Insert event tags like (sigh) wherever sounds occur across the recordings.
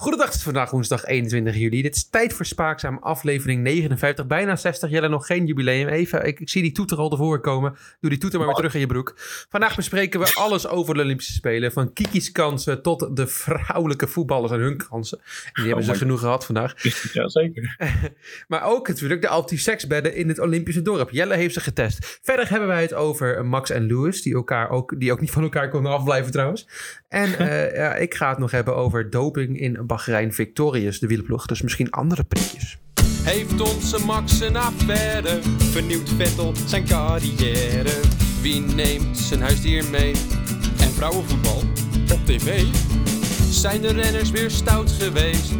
Goedendag, het is vandaag woensdag 21 juli. Dit is tijd voor Spaakzaam, aflevering 59. Bijna 60, Jelle, nog geen jubileum. Even, ik, ik zie die toeter al ervoor komen. Doe die toeter maar weer terug in je broek. Vandaag bespreken we alles over de Olympische Spelen. Van Kiki's kansen tot de vrouwelijke voetballers en hun kansen. En die hebben ze my genoeg gehad vandaag. (laughs) Ja, zeker. (laughs) Maar ook natuurlijk de anti-seksbedden in het Olympische dorp. Jelle heeft ze getest. Verder hebben wij het over Max en Lewis, die, elkaar ook, die ook niet van elkaar konden afblijven trouwens. En eh, ja, ik ga het nog hebben over doping in Bahrein Victorious, de wielerploeg. Dus misschien andere prikjes. Heeft onze Max een affaire? Vernieuwt Vettel zijn carrière? Wie neemt zijn huisdier mee? En vrouwenvoetbal op tv? Zijn de renners weer stout geweest?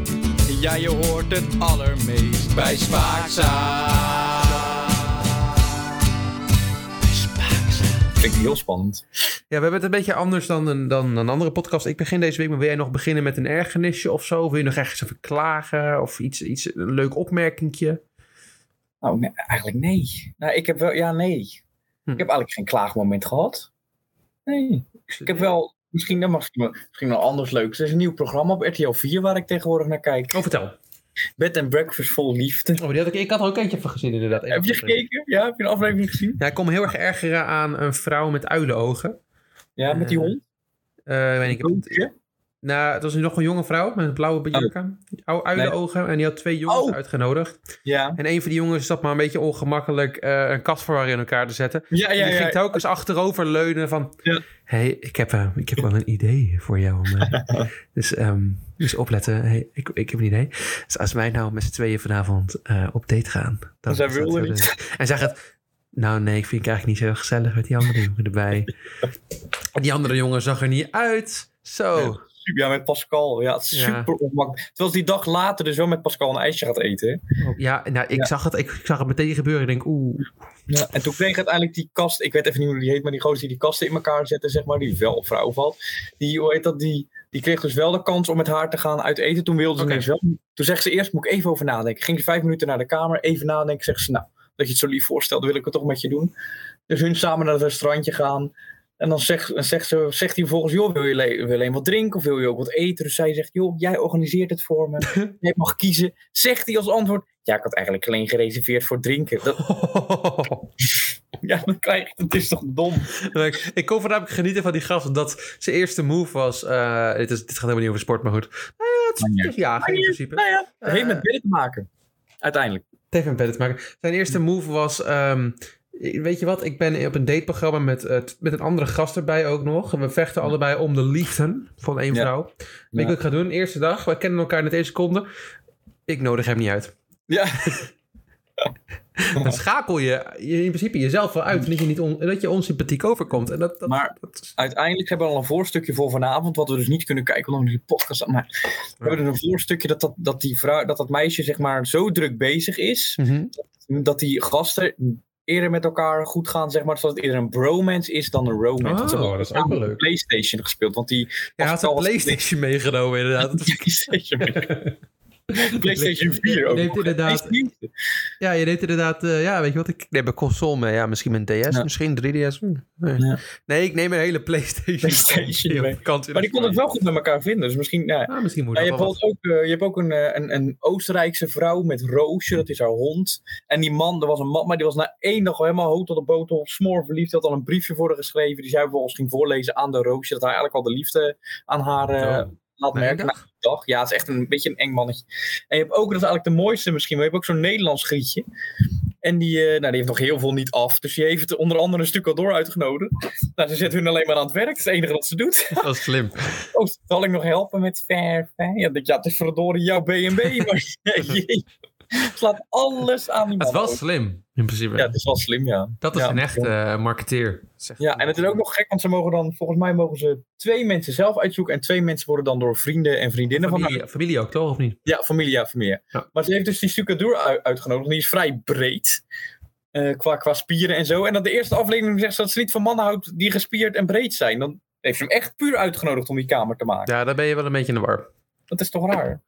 Ja, je hoort het allermeest bij Spaakzaam. Klinkt heel spannend. Ja, we hebben het een beetje anders dan een, dan een andere podcast. Ik begin deze week, maar wil jij nog beginnen met een ergernisje of zo? Of wil je nog ergens even klagen? Of iets, iets een leuk opmerkingje? Nou, nee, eigenlijk nee. Nou, ik heb wel, ja, nee. Hm. Ik heb eigenlijk geen klaagmoment gehad. Nee. Ik heb wel, misschien, dat mag misschien wel anders leuks. Er is een nieuw programma op RTL 4 waar ik tegenwoordig naar kijk. Oh, vertel. Bed and Breakfast vol liefde. Oh, die had ik, ik had er ook eentje van gezien inderdaad. Heb je gekeken? Ja, heb je een aflevering gezien? Ja, ik kom me heel erg ergeren aan een vrouw met uilenogen. Ja, met die Eh, hond. Eh, weet ik, Hondje? Nou, het was nog een jonge vrouw met een blauwe jurk aan. Oude uilenogen. En die had twee jongens Oh. uitgenodigd. Ja. En een van die jongens zat maar een beetje ongemakkelijk eh, een kast voor in elkaar te zetten. Ja, En ja, die ja. ging telkens achterover leunen van... Ja. hey, ik, heb, eh, ik heb wel een idee voor jou. om, eh, (laughs) dus, dus opletten. Hey, ik, ik heb een idee. Dus als wij nou met z'n tweeën vanavond op date gaan... Dan Zij wilde de-. En zeg het... Nou nee, ik vind ik eigenlijk niet zo gezellig met die andere jongen erbij. (laughs) En die andere jongen zag er niet uit. Zo. Ja, met Pascal. Ja, het is Ja. super ongemakkelijk. Terwijl ze die dag later dus wel met Pascal een ijsje gaat eten. Ja, nou, ik, Ja. Zag het, ik, ik zag het meteen gebeuren. Ik denk, oeh. Ja, en toen kreeg uiteindelijk die kast, ik weet even niet hoe die heet, maar die gozer die die kasten in elkaar zette, zeg maar, die wel op vrouw valt. Die, hoe heet dat, die, die kreeg dus wel de kans om met haar te gaan uit eten. Toen wilde ze Oké. ineens wel. Toen zegt ze eerst, moet ik even over nadenken. Ging ze vijf minuten naar de kamer, even nadenken. Zegt ze, nou, dat je het zo lief voorstelt, wil ik het toch met je doen. Dus hun samen naar het restaurantje gaan. En dan zegt, zegt, ze, zegt hij vervolgens, joh, wil je, wil je alleen wat drinken of wil je ook wat eten? Dus zij zegt, joh, jij organiseert het voor me. (laughs) Jij mag kiezen. Zegt hij als antwoord, ja, ik had eigenlijk alleen gereserveerd voor drinken. Dat, (laughs) ja, dan krijg je het is toch dom. ik, ik kon voornamelijk genieten van die gast dat zijn eerste move was. eh, dit, is, dit gaat helemaal niet over sport, maar goed. Nou ja, het is- is ja, in principe. Nou ja, het heeft Eh, met billen te maken. Uiteindelijk. Het heeft met bedden te maken. Zijn eerste move was... ehm, weet je wat, ik ben op een dateprogramma met, eh, met een andere gast erbij ook nog. We vechten allebei om de liefde van één Ja. vrouw. Weet je Ja. wat ik ga doen? Eerste dag, we kennen elkaar net één seconde. Ik nodig hem niet uit. Ja, (laughs) Dan schakel je, je in principe jezelf wel uit. Dat je, niet on- dat je onsympathiek overkomt. En dat, dat, Maar- dat uiteindelijk hebben we al een voorstukje voor vanavond, wat we dus niet kunnen kijken omdat we die podcast. Maar we hebben dus een voorstukje dat dat, dat, die vrouw, dat dat meisje zeg maar zo druk bezig is, Mhm. dat die gasten eerder met elkaar goed gaan, zeg maar, zodat het eerder een bromance is dan een romance. Oh, dat is ook wel leuk. PlayStation gespeeld, want die Ja, had een was- (laughs) Playstation meegenomen inderdaad. Dat is- (laughs) PlayStation, PlayStation 4 ook. Je neemt inderdaad-. Ja, je deed inderdaad... eh, ja, weet je wat? Ik neem een console mee. Ja, misschien mijn DS, Ja. misschien 3DS. Hm, Nee. Ja. nee, ik neem een hele Playstation. PlayStation mee op. Maar die kon het wel goed met elkaar vinden, dus misschien. Ja, Ah, misschien moet Ja, je, hebt ook, eh, je hebt ook een, eh, een, een Oostenrijkse vrouw met Roosje, dat is haar hond. En die man, er was een man, maar die was na één dag al helemaal hoog tot de botel, smoor verliefd. Had al een briefje voor haar geschreven, die zij vervolgens ging voorlezen aan de Roosje. Dat hij eigenlijk al de liefde aan haar. Laat merken. dag. Ja, het is echt een beetje een eng mannetje. En je hebt ook, dat is eigenlijk de mooiste misschien, maar je hebt ook zo'n Nederlands grietje. En die, eh, nou, die heeft nog heel veel niet af. Dus die heeft onder andere een stuk al door uitgenodigd. Nou, ze zet hun alleen maar aan het werk. Dat is het enige wat ze doet. (laughs) Dat is slim. Oh, zal ik nog helpen met ver, ver? Ja, ja, het is verdorie jouw B&B. maar (laughs) (laughs) slaat alles aan die man. Het was slim, in principe. Ja, het is wel slim, ja. dat is ja. een echte eh, marketeer. Ja, en het is ook nog gek, want ze mogen dan, volgens mij mogen ze twee mensen zelf uitzoeken. En twee mensen worden dan door vrienden en vriendinnen van haar. familie, familie ook, toch? Of niet? Ja, familie, ja, familie. Ja. Maar ze heeft dus die stucadour u- uitgenodigd. En die is vrij breed. eh, qua, qua spieren en zo. En dan de eerste aflevering zegt ze dat ze niet van mannen houdt die gespierd en breed zijn. Dan heeft ze hem echt puur uitgenodigd om die kamer te maken. Ja, daar ben je wel een beetje in de war. Dat is toch raar?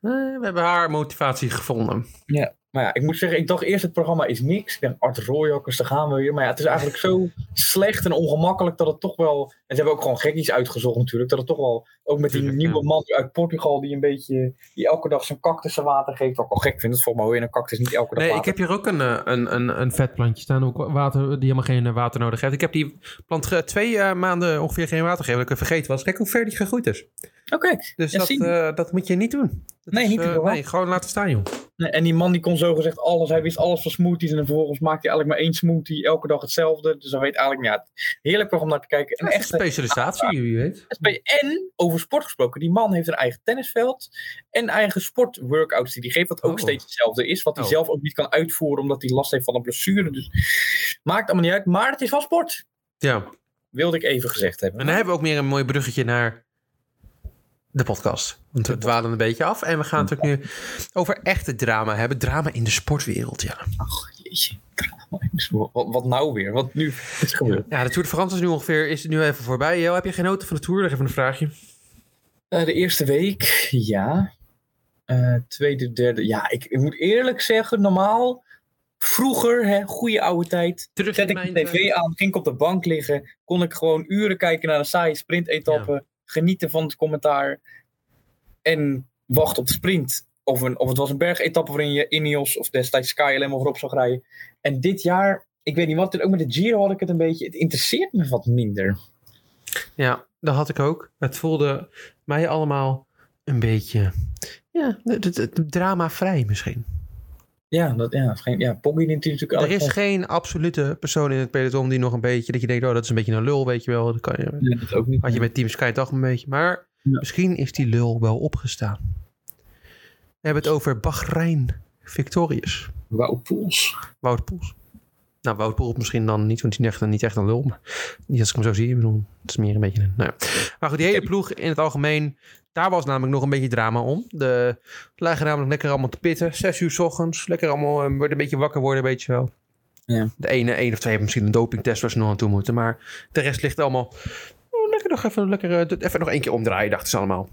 Eh, we hebben haar motivatie gevonden. Ja. Maar ja, ik moet zeggen, ik dacht eerst het programma is niks. Ik denk, Art Rooijakkers, daar gaan we weer. Maar ja, het is eigenlijk zo slecht en ongemakkelijk dat het toch wel... En ze hebben ook gewoon gekkies uitgezocht natuurlijk. Dat het toch wel, ook met die Tuurlijk, nieuwe man uit Portugal... die een beetje, die elke dag zijn cactussen water geeft. Wat ik al gek vind, dat volgens mij hoor je een cactus niet elke dag Nee, ik heb hier ook een, eh, een, een, een vetplantje staan, ook water, die helemaal geen eh, water nodig heeft. Ik heb die plant twee maanden ongeveer geen water gegeven, dat ik het vergeten was. Kijk hoe ver die gegroeid is. Oké, Dus Ja, dat, eh, dat moet je niet doen. Dat Nee, is, niet eh, doen, hoor. Nee, gewoon laten staan, joh. Nee, en die man die kon zo gezegd alles. Hij wist alles van smoothies. En dan vervolgens maakte hij eigenlijk maar één smoothie. Elke dag hetzelfde. Dus hij weet eigenlijk, ja, heerlijk om naar te kijken. Een Echt echte specialisatie, wie weet. (laughs) En over sport gesproken, die man heeft een eigen tennisveld en eigen sportworkouts die hij geeft, wat ook Oh. steeds hetzelfde is, wat hij Oh. zelf ook niet kan uitvoeren omdat hij last heeft van een blessure. Dus maakt allemaal niet uit, maar het is wel sport. Ja, Wilde ik even gezegd hebben. en dan hebben we ook meer een mooi bruggetje naar de podcast. Want we dwalen een beetje af. En we gaan het ook nu over echte drama hebben. Drama in de sportwereld, ja. Ach, jeetje. Wat, wat nou weer? Wat nu is gebeurd? Ja, de Tour de France is nu ongeveer is nu even voorbij. Jo, heb je genoten van de Tour? Even een vraagje. Eh, de eerste week, ja. Eh, tweede, derde, ja. Ik, ik moet eerlijk zeggen, normaal, vroeger, hè, goede oude tijd, Terug Zet ik de mijn, tv aan, ging ik op de bank liggen, kon ik gewoon uren kijken naar een saaie sprintetappe, genieten van het commentaar en wachten op de sprint. Of, een, of het was een bergetappe waarin je Ineos of destijds alleen maar voorop zou rijden. En dit jaar, ik weet niet wat, ook met de Giro had ik het een beetje, het interesseert me wat minder. Ja, dat had ik ook. Het voelde mij allemaal een beetje... Ja, het drama-vrij misschien. Ja, dat, ja, geen- ja natuurlijk Er is geen absolute persoon in het peloton die nog een beetje... Dat je denkt, oh, dat is een beetje een lul, weet je wel. Dat kan je, Nee, dat ook niet. had je met Team Sky toch een beetje. Maar Ja. misschien is die lul wel opgestaan. We hebben het over Bahrein Victorious. Wout Poels. Wout Poels. Nou, Wout Poels misschien dan niet, want die is echt, niet echt een lul. Maar niet als ik hem zo zie. Ik bedoel, het is meer een beetje een... Nou ja. Maar goed, die hele ploeg in het algemeen... Daar was namelijk nog een beetje drama om. De lagen namelijk lekker allemaal te pitten. Zes uur s ochtends. Lekker allemaal worden een beetje wakker worden, weet je wel. Ja. De ene, één of twee hebben misschien een dopingtest waar ze nog aan toe moeten. Maar de rest ligt allemaal... Oh, lekker nog even, lekker, eh, even nog één keer omdraaien, dachten ze allemaal.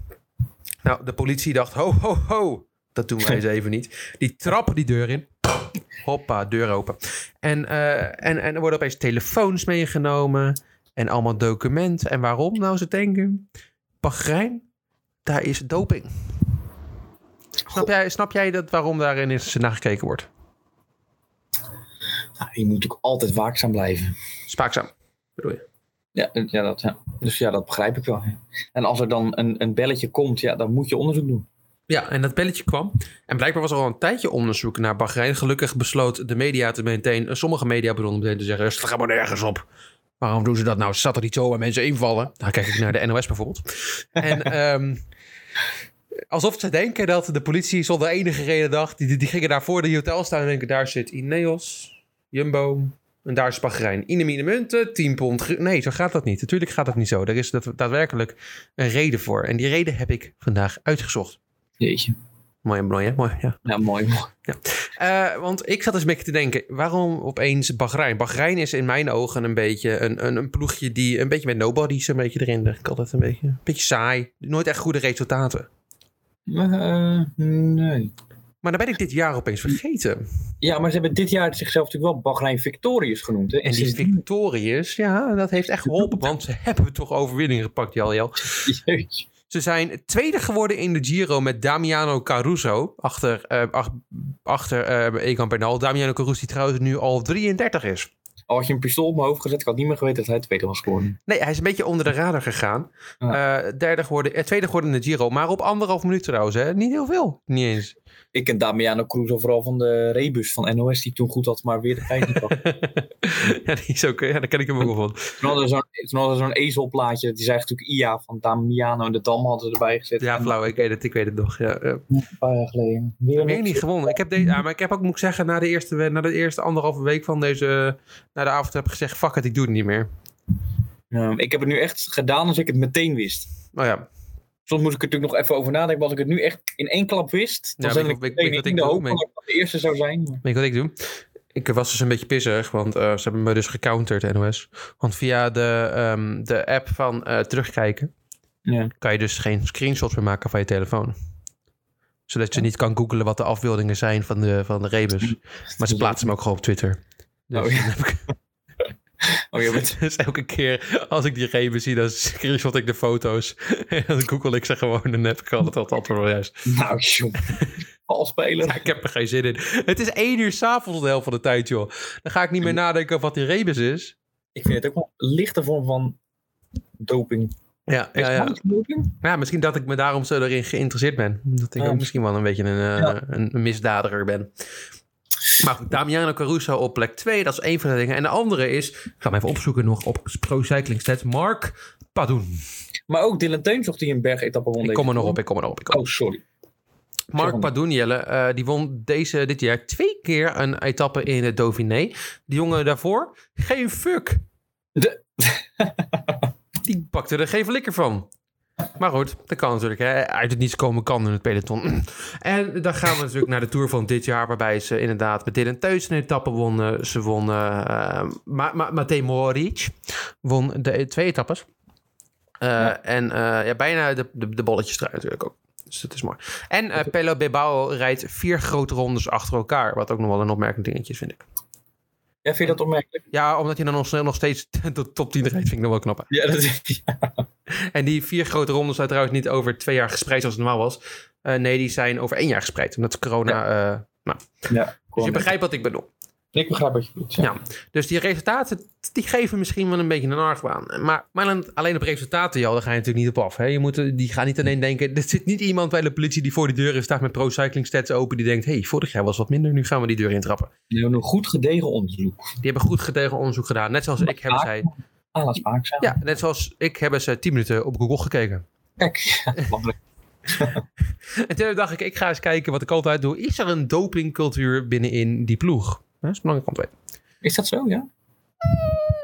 Nou, de politie dacht, ho, ho, ho. Dat doen wij eens even niet. Die trappen die deur in. Hoppa, deur open. En, eh, en, en er worden opeens telefoons meegenomen. En allemaal documenten. En waarom nou ze denken? Bahrein, daar is doping. Snap jij, snap jij dat waarom daarin is naar gekeken wordt? Nou, je moet natuurlijk altijd waakzaam blijven. Spaakzaam, bedoel je? Ja, ja, dat, ja. Dus ja, dat begrijp ik wel. ja. En als er dan een, een belletje komt, ja, dan moet je onderzoek doen. Ja, en dat belletje kwam. En blijkbaar was er al een tijdje onderzoek naar Bahrein. Gelukkig besloot de media te meteen, sommige mediabronnen meteen te zeggen, het gaat maar nergens op. Waarom doen ze dat nou? Zat er niet zo waar mensen invallen. Nou, kijk ik naar de NOS bijvoorbeeld. En (laughs) ehm, alsof ze denken dat de politie zonder enige reden dacht, die, die gingen daar voor de hotel staan en denken, daar zit Ineos, Jumbo, en daar is Bahrein. Ine mine munten, 10 pond. Nee, zo gaat dat niet. Natuurlijk gaat dat niet zo. Er is daadwerkelijk een reden voor. En die reden heb ik vandaag uitgezocht. Jeetje. Mooi en mooi, hè? Mooi, ja. Ja, mooi. mooi. Eh, want ik zat eens een beetje te denken, waarom opeens Bahrein? Bahrein is in mijn ogen een beetje een, een, een ploegje die een beetje met nobodies een beetje erin. ligt. Ik altijd een beetje, een beetje saai. Nooit echt goede resultaten. Eh, nee. Maar dan ben ik dit jaar opeens vergeten. Ja, maar ze hebben dit jaar zichzelf natuurlijk wel Bahrein Victorious genoemd. Hè? En die Victorious, ja, dat heeft echt geholpen. Want ze hebben toch overwinning gepakt, Jal Jal. (laughs) Jeetje. Ze zijn tweede geworden in de Giro met Damiano Caruso. Achter, ach- achter eh Egan Bernal. Damiano Caruso die trouwens nu al 33 is. Al had je een pistool op mijn hoofd gezet, ik had niet meer geweten dat hij tweede was geworden. Nee, hij is een beetje onder de radar gegaan. Eh, derde geworden, eh, tweede geworden in de Giro. Maar op anderhalf minuut trouwens. Hè? Niet heel veel. Niet eens. Ik ken Damiano Crusoe vooral van de rebus van NOS, die toen goed had, maar weer de tijd niet had. (laughs) ja, die is ook, ja, daar ken ik hem ook wel van. Toen hadden we zo'n ezelplaatje, die zei natuurlijk IA van Damiano en de Dam hadden ze erbij gezet. Ja, En flauw. Ik weet het, ik weet het nog. Ja, ja. Een paar jaar geleden. Weer Weer niet gewonnen. Ik heb deze, ja, maar ik heb ook, moet ik zeggen, na de eerste, na de eerste anderhalve week van deze, na de avond heb ik gezegd, fuck it, ik doe het niet meer. Ja, ik heb het nu echt gedaan als ik het meteen wist. Nou ja, Soms moest ik er natuurlijk nog even over nadenken. Maar als ik het nu echt in één klap wist, dan Ja, weet ik ik- wat in ik de hoop Weet- dat ik de eerste zou zijn. Weet je wat ik doe? Ik was dus een beetje pissig, want eh, ze hebben me dus gecounterd, NOS. Want via de, ehm, de app van eh, terugkijken Ja. kan je dus geen screenshots meer maken van je telefoon. Zodat je niet kan googlen wat de afbeeldingen zijn van de, van de rebus. Maar ze plaatsen hem ook gewoon op Twitter. Dus Oh, ja. heb ik- (laughs) Oh, bent... (laughs) dus elke keer als ik die rebus zie, dan screenshot ik de foto's. (laughs) En dan google ik ze gewoon en dan heb ik altijd het antwoord wel juist. Nou, joh. Vals spelen. Ja, ik heb er geen zin in. Het is één uur s'avonds de helft van de tijd, joh. Dan ga ik niet meer nadenken over wat die rebus is. Ik vind het ook wel een lichte vorm van doping. Ja, Is ja, ja. ja, misschien dat ik me daarom zo erin geïnteresseerd ben. Dat ik Ja. ook misschien wel een beetje een, eh, een misdadiger ben. Maar goed, Damiano Caruso op plek 2, dat is één van de dingen. En de andere is, ik ga hem even opzoeken nog op Pro Cycling Stats, Mark Padoen. Maar ook Dylan Teuns of die een bergetappe won. Ik kom er nog op, ik kom er nog op. Ik kom. Oh, sorry. Mark hem. Padoen, Jelle, eh, die won deze, dit jaar twee keer een etappe in het Dauphiné. Die jongen daarvoor, geen fuck. De- (laughs) Die pakte er geen flikker van. Maar goed, dat kan natuurlijk. Hè. Uit het niets komen kan in het peloton. (clears throat) En dan gaan we natuurlijk naar de Tour van dit jaar... waarbij ze inderdaad met Dylan Teuns een etappe won. Ze won... eh Ma Ma Matej Mohoric won de twee etappes. Eh, Ja. En eh, ja, bijna de, de, de bolletjes eruit natuurlijk ook. Dus dat is mooi. En eh Pelo Bilbao rijdt vier grote rondes achter elkaar. Wat ook nog wel een opmerkend dingetje is, vind ik. Ja, vind je dat opmerkelijk? Ja, omdat je dan nog nog steeds (laughs) de top 10 rijdt, vind ik nog wel knap. Ja, dat is... (laughs) (laughs) En die vier grote rondes zijn trouwens niet over twee jaar gespreid zoals het normaal was. Eh, nee, die zijn over één jaar gespreid. Omdat corona... eh, nou, Ja, dus je begrijpt wat ik bedoel. Ik begrijp wat je bedoelt. Ja. Ja. Dus die resultaten, die geven misschien wel een beetje een argwaan. Maar, maar alleen op resultaten, joh, daar ga je natuurlijk niet op af. Hè? Je moet, die gaan niet alleen denken... Er zit niet iemand bij de politie die voor de deur staat met pro-cycling stats open... die denkt, hey, vorig jaar was wat minder, nu gaan we die deur intrappen. Die hebben een goed gedegen onderzoek. Die hebben goed gedegen onderzoek gedaan. Net zoals ik hebben zij... Ah, zijn. Ja, net zoals ik hebben ze 10 minuten op Google gekeken. Kijk, (laughs) ja. (laughs) En toen dacht ik, ik ga eens kijken wat ik altijd doe. Is er een dopingcultuur binnenin die ploeg? Dat is belangrijk om te weten. Is dat zo, ja?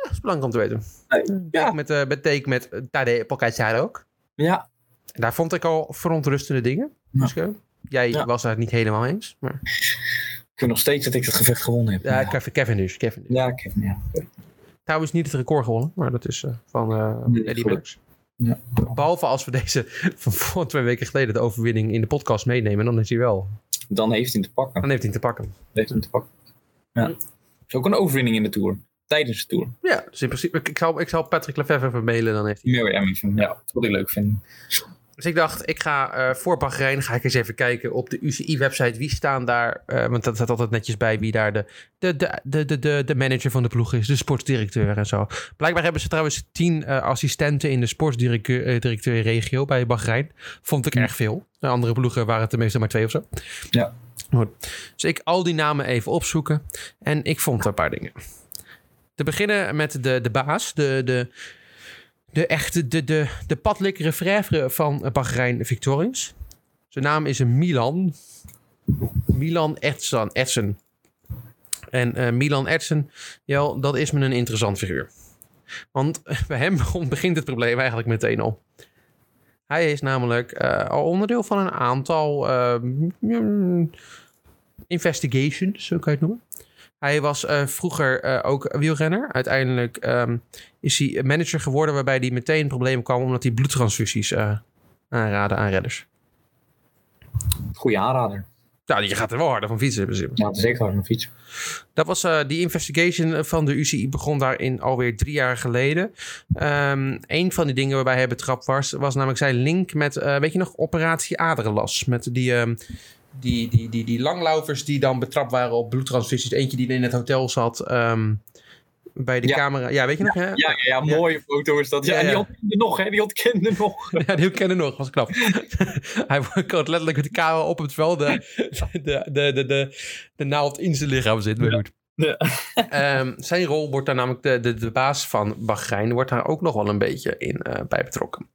Dat is belangrijk om te weten. Ja. Met, eh met Take met eh, Tadej Pogacar ook. Ja. En daar vond ik al verontrustende dingen. Ja. Eh, jij Ja. was daar niet helemaal eens. Maar, Ik vind nog steeds dat ik het gevecht gewonnen heb. ja, Kevin, Kevin dus. Kevin dus. Ja, heb ja. Trouwens niet het record gewonnen. Maar dat is eh, van eh Eddie. Merckx. Ja. Behalve als we deze (laughs) van voor twee weken geleden de overwinning in de podcast meenemen. Dan is hij wel. Dan heeft hij te pakken. Dan heeft hij te pakken. Dan heeft hij te pakken. Ja. is ook een overwinning in de Tour. Tijdens de Tour. Ja, dus in principe. Ik zal, ik zal Patrick Lefevre even mailen. Dan heeft hij. Ja, dat wil ik leuk vinden. Dus ik dacht, ik ga eh, voor Bahrein ga ik eens even kijken op de UCI-website. Wie staan daar? eh, want dat staat altijd netjes bij wie daar de, de, de, de, de, de, manager van de ploeg is. De sportsdirecteur en zo. Blijkbaar hebben ze trouwens tien eh, assistenten in de sportsdirecteur eh, directeur regio bij Bahrein. Vond ik Hm. erg veel. De andere ploegen waren het tenminste maar twee of zo. Ja. Goed. Dus ik al die namen even opzoeken. En ik vond een paar dingen. Te beginnen met de, de baas. De, de, de echte, de, de, de Patlik Refrèvre van Bahrein Victorians. Zijn naam is Milan. Milan Edson. Edson. En eh, Milan Edson, ja, dat is me een interessant figuur. Want bij hem (laughs) begint het probleem eigenlijk meteen al. Hij is namelijk eh, al onderdeel van een aantal eh, mm, investigations, zo kan je het noemen. Hij was eh, vroeger eh, ook wielrenner. Uiteindelijk ehm, is hij manager geworden waarbij hij meteen problemen kwam omdat hij bloedtransfusies eh aanraden aan redders. Goeie aanrader. Nou, je gaat er wel harder van fietsen principe. Ja, zeker hard een fiets. Dat was die investigation van de UCI begon daarin alweer drie jaar geleden. Ehm een van die dingen waarbij hij betrapt was, was namelijk zijn link met, weet je nog, operatie Aderenlas. Met die, ehm, die, die, die, die langlaufers die dan betrapt waren op bloedtransfusies. Eentje die in het hotel zat ehm, bij de Ja. camera. Ja, weet je nog? Hè? Ja, ja, ja, mooie foto is dat. Ja, en die ontkende nog, hè? Die ontkende nog. (laughs) Ja, die kennen nog, was knap. (laughs) hij had letterlijk met de camera op het veld de, de, de, de, de, de naald in zijn lichaam zitten. Maar goed. Ja. (laughs) Ehm, zijn rol wordt daar namelijk, de, de, de baas van Bahrein, wordt daar ook nog wel een beetje in eh, bij betrokken.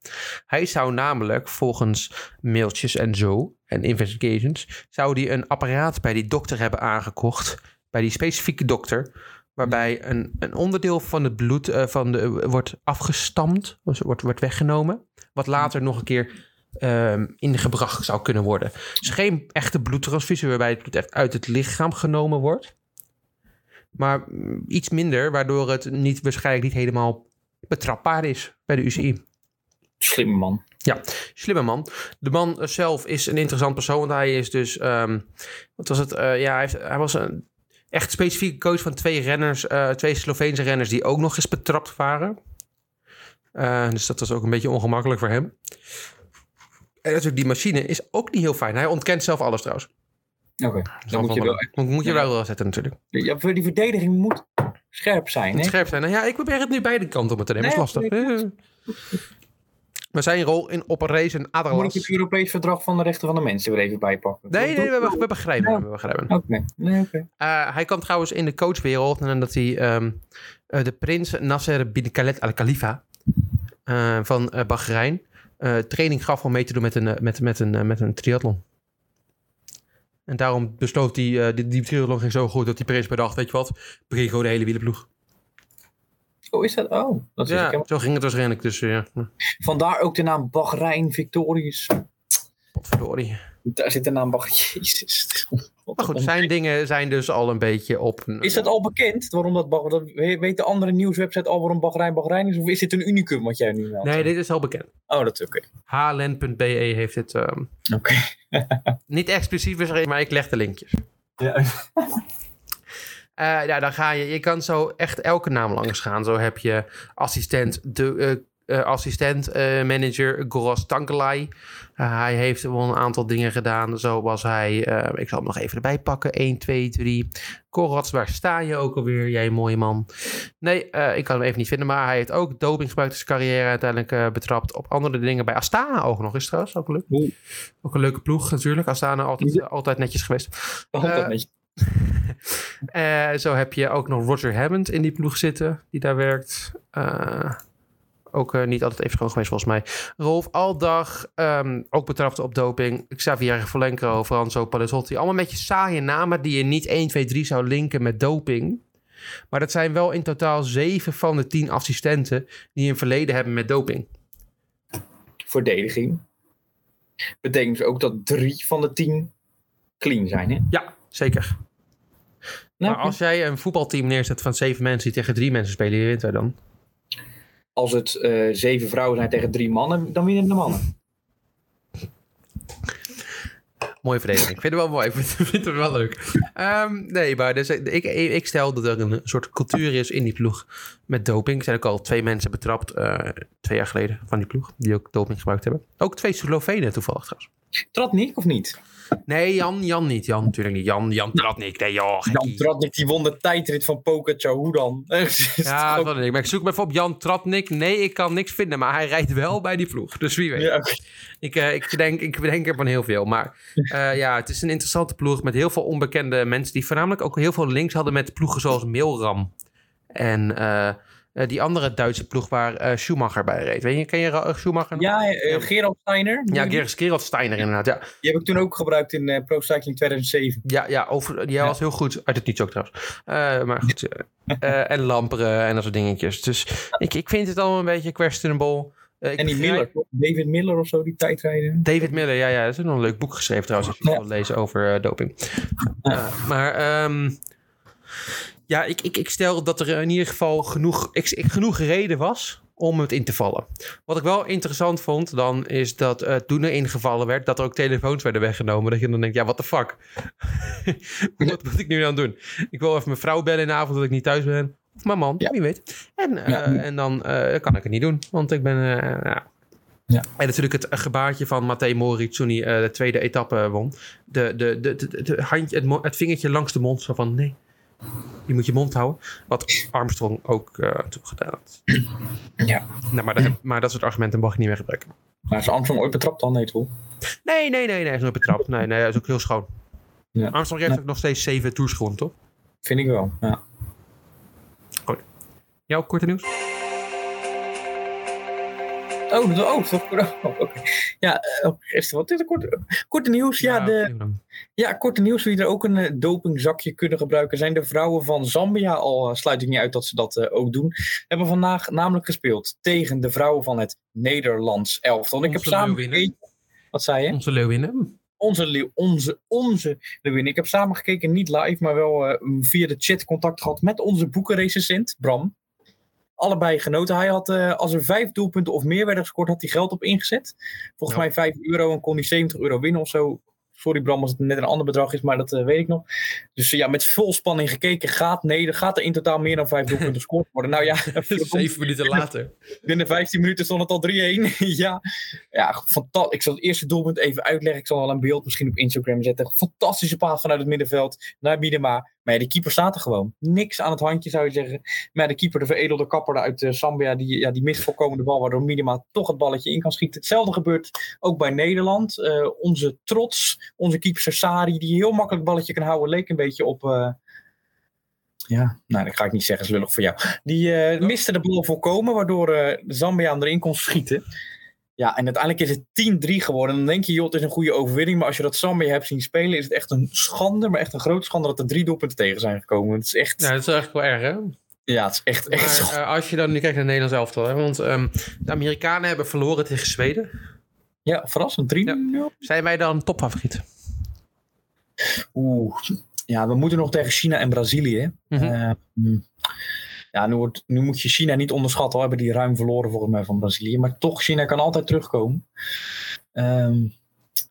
Hij zou namelijk volgens mailtjes en zo, en investigations, zou die een apparaat bij die dokter hebben aangekocht, bij die specifieke dokter, waarbij een, een onderdeel van het bloed eh, van de, wordt afgestampt, dus wordt, wordt weggenomen, wat later nog een keer ehm, ingebracht zou kunnen worden. Dus geen echte bloedtransfusie waarbij het bloed echt uit het lichaam genomen wordt. Maar mm, iets minder, waardoor het niet, waarschijnlijk niet helemaal betrapbaar is bij de UCI. Slimme man. Slimme man. De man zelf is een interessant persoon, want hij is dus, ehm, wat was het? Eh, ja, hij, heeft, hij was een echt specifieke coach van twee renners, eh, twee Sloveense renners die ook nog eens betrapt waren. Eh, dus dat was ook een beetje ongemakkelijk voor hem. En natuurlijk, die machine is ook niet heel fijn. Hij ontkent zelf alles trouwens. Oké. Dus Dan moet je wel, moet, moet je Ja. wel zetten natuurlijk. ja, voor die verdediging moet scherp zijn. Moet scherp zijn. Nou ja, ik probeer het nu beide kanten op te nemen. Nee, dat is lastig. nee, Eh. Maar zijn rol in Operation Moet ik het Europees Verdrag van de Rechten van de Mensen weer even bijpakken? Nee, nee, we, we begrijpen hem. We begrijpen. Oké, nee, oké. Eh, hij kwam trouwens in de coachwereld nadat hij ehm, eh, de prins Nasser bin Khaled al Khalifa eh, van eh, Bahrein eh, training gaf om mee te doen met een, eh, met, met een, eh, met een triathlon. En daarom besloot hij, eh, die, die ging zo goed dat die prins bedacht, weet je wat, begin gewoon de hele wielenploeg. Oh, is dat? Oh, dat is Ja, zo ging het waarschijnlijk. Dus eh, ja, Vandaar ook de naam Bahrein Victorious. potverdorie. Daar zit de naam Bahrein. (laughs) Jezus. Maar goed, zijn dingen zijn dus al een beetje op... Is dat al bekend? Waarom dat, weet de andere nieuwswebsite al waarom Bahrein Bahrein is? Of is dit een unicum wat jij nu meldt? Nee, dit is al bekend. Oh, dat is oké. HLN.be heeft het ehm, Oké. (laughs) niet expliciet beschreven, maar ik leg de linkjes. Ja. Eh, ja, dan ga je. Je kan zo echt elke naam langs gaan. Zo heb je assistent, de, eh, eh, assistent eh, manager Goros Tankelai. Eh, hij heeft wel een aantal dingen gedaan. Zo was hij. ik zal hem nog even erbij pakken. 1, 2, 3. Korats, waar sta je ook alweer? Jij mooie man. Nee, ik kan hem even niet vinden. Maar hij heeft ook doping gebruikt in zijn carrière. Uiteindelijk betrapt op andere dingen. Bij Astana ook nog eens trouwens. Ook leuk. Oeh. Ook een leuke ploeg natuurlijk. Astana altijd, altijd netjes geweest. Altijd netjes. (laughs) Zo heb je ook nog Roger Hammond in die ploeg zitten, die daar werkt. Eh, ook eh, niet altijd even schoon geweest volgens mij. Rolf Aldag, ehm, ook betrapt op doping. Xavier Volenko, Franzo Palezotti. Allemaal een beetje saaie namen die je niet 1, 2, 3 zou linken met doping. Maar dat zijn wel in totaal zeven van de tien assistenten die een verleden hebben met doping. Verdediging. Betekent dus ook dat drie van de tien clean zijn, hè? Ja, zeker. Nou, maar als jij een voetbalteam neerzet van zeven mensen die tegen drie mensen spelen, wie wint er dan? Als het eh, zeven vrouwen zijn tegen drie mannen, dan winnen de mannen. Mooie verdediging. Ik vind het wel mooi. (laughs) Ik vind, het wel leuk. Ehm, nee, maar dus, ik, ik stel dat er een soort cultuur is in die ploeg met doping. Er zijn ook al twee mensen betrapt, eh, twee jaar geleden, van die ploeg, die ook doping gebruikt hebben. Ook twee Slovenen toevallig trouwens. Tratnik of niet? Nee, Jan, Jan niet. Jan natuurlijk niet. Jan, Jan Tratnik. Nee, joh, Jan. Tratnik die won de tijdrit van Pogacar. Hoe dan? (laughs) Ja, dat weet ik. Maar ik zoek me even op Jan Tratnik. Nee, ik kan niks vinden, maar hij rijdt wel bij die ploeg. Dus wie weet. Ja, oké. Ik, eh, ik, bedenk, ik bedenk ervan heel veel. Maar eh, ja, het is een interessante ploeg met heel veel onbekende mensen... die voornamelijk ook heel veel links hadden met ploegen zoals Milram. En eh, eh, die andere Duitse ploeg waar eh, Schumacher bij reed. Weet je, ken je Ra- Schumacher? ja eh, Gerald Steiner. ja Gerrit Gerald Steiner inderdaad. Ja, die heb ik toen ook gebruikt in eh, Pro Cycling 2007. ja, ja, over, die was heel goed. Uit het niets ook trouwens. Eh, maar goed. eh, (laughs) eh, en Lamperen en dat soort dingetjes. Dus ik, ik vind het allemaal een beetje questionable. Eh, En die begrijp- Miller, David Miller of zo, die tijdrijder. David Miller, ja, ja, dat is nog een leuk boek geschreven trouwens, als je het Ja. wil lezen over eh, doping. Eh, maar ehm, ja, ik, ik, ik stel dat er in ieder geval genoeg, ik, ik- genoeg reden was om het in te vallen. Wat ik wel interessant vond dan, is dat eh, toen er ingevallen werd, dat er ook telefoons werden weggenomen. Dat je dan denkt, ja, what the fuck? (laughs) wat moet ik nu dan doen? Ik wil even mijn vrouw bellen in de avond dat ik niet thuis ben. Of mijn man, Ja. wie weet. En, eh, Ja. en dan eh, kan ik het niet doen, want ik ben... ja, Ja. en natuurlijk het gebaartje van Matej Moric toen hij de tweede etappe won. De, de, de, de, de handje, het vingertje langs de mond. Zo van nee, je moet je mond houden. Wat Armstrong ook eh toen gedaan had. Ja. Nou, maar, dat, maar dat soort argumenten mag je niet meer gebruiken. Maar is Armstrong ooit betrapt dan? Nee, toch? Nee, nee, nee, nee. Hij is nooit betrapt. Nee, nee, hij is ook heel schoon. Ja. Armstrong heeft ook nog steeds zeven tours gewonnen, toch? Vind ik wel, ja. Jouw korte nieuws? Oh, oh, (laughs) oh, oké. Ja, eh, oh, is er wat? Is korte, korte nieuws. Ja, de, ja, korte nieuws. Wie er ook een eh, dopingzakje kunnen gebruiken zijn de vrouwen van Zambia. Al eh, sluit ik niet uit dat ze dat ook doen. Hebben vandaag namelijk gespeeld tegen de vrouwen van het Nederlands elftal. Ik heb Onze samen leeuwinnen. gekeken. Wat zei je? Onze leeuwinnen. Onze, leeuw- onze, onze leeuwin. Ik heb samen gekeken, niet live, maar wel via de chat contact gehad met onze boekenrecensent, Bram. Allebei genoten. Hij had, eh, als er vijf doelpunten of meer werden gescoord, had hij geld op ingezet. Volgens Ja. mij 5 euro en kon hij 70 euro winnen of zo. Sorry Bram als het net een ander bedrag is, maar dat eh, weet ik nog. Dus eh, ja, met vol spanning gekeken. Gaat, nee, er gaat er in totaal meer dan vijf doelpunten (laughs) gescoord worden. Nou ja, (laughs) Zeven minuten (laughs) later. binnen 15 minuten stond het al 3-1. ja, ja fantastisch. Ik zal het eerste doelpunt even uitleggen. Ik zal wel een beeld misschien op Instagram zetten. Fantastische paas vanuit het middenveld naar Biedema. Maar ja, de keeper staat er gewoon. Niks aan het handje zou je zeggen. Maar ja, de keeper, de veredelde kapper uit eh, Zambia, die, ja, die mist volkomen de bal. Waardoor Miedema toch het balletje in kan schieten. Hetzelfde gebeurt ook bij Nederland. Eh, onze trots, onze keeper Sassari, die heel makkelijk het balletje kan houden, leek een beetje op... eh, ja, nou, dat ga ik niet zeggen, is lullig voor jou. Die miste de bal volkomen, waardoor de Zambiaan erin kon schieten. Ja, en uiteindelijk is het 10-3 geworden. En dan denk je, joh, het is een goede overwinning. Maar als je dat Zambia hebt zien spelen, is het echt een schande. Maar echt een grote schande dat er drie doelpunten tegen zijn gekomen. Het is echt, Ja, ja, dat is eigenlijk wel erg, hè? het is echt, echt Maar eh, als je dan nu kijkt naar Nederlands elftal, hè, want ehm, de Amerikanen hebben verloren tegen Zweden. Ja, verrassend. 3 Ja. Zijn wij dan topfavoriet? Oeh. Ja, we moeten nog tegen China en Brazilië. Mm. Ja, nu, nu moet je China niet onderschatten. We hebben die ruim verloren volgens mij van Brazilië. Maar toch, China kan altijd terugkomen. Ehm,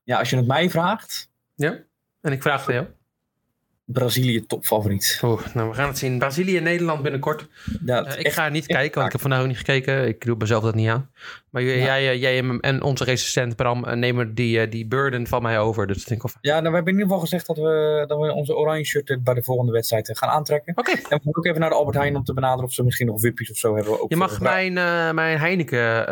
ja, als je het mij vraagt, Ja. En ik vraag het jou. Brazilië topfavoriet. Oeh, nou, we gaan het zien. Brazilië en Nederland binnenkort. Ja, Eh, ik echt- ga niet kijken, want ik heb vandaag ook niet gekeken. Ik doe mezelf dat niet aan. Maar Ja. jij, eh, jij en- onze resistent Bram eh, nemen die, die burden van mij over. Dus dat vind ik wel fijn. Ja, nou, we hebben in ieder geval gezegd dat we, dat we onze oranje shirt bij de volgende wedstrijd gaan aantrekken. Oké, En we gaan ook even naar de Albert Heijn om te benaderen of ze misschien nog wippies of zo hebben. Ook je mag mijn, mijn Heineken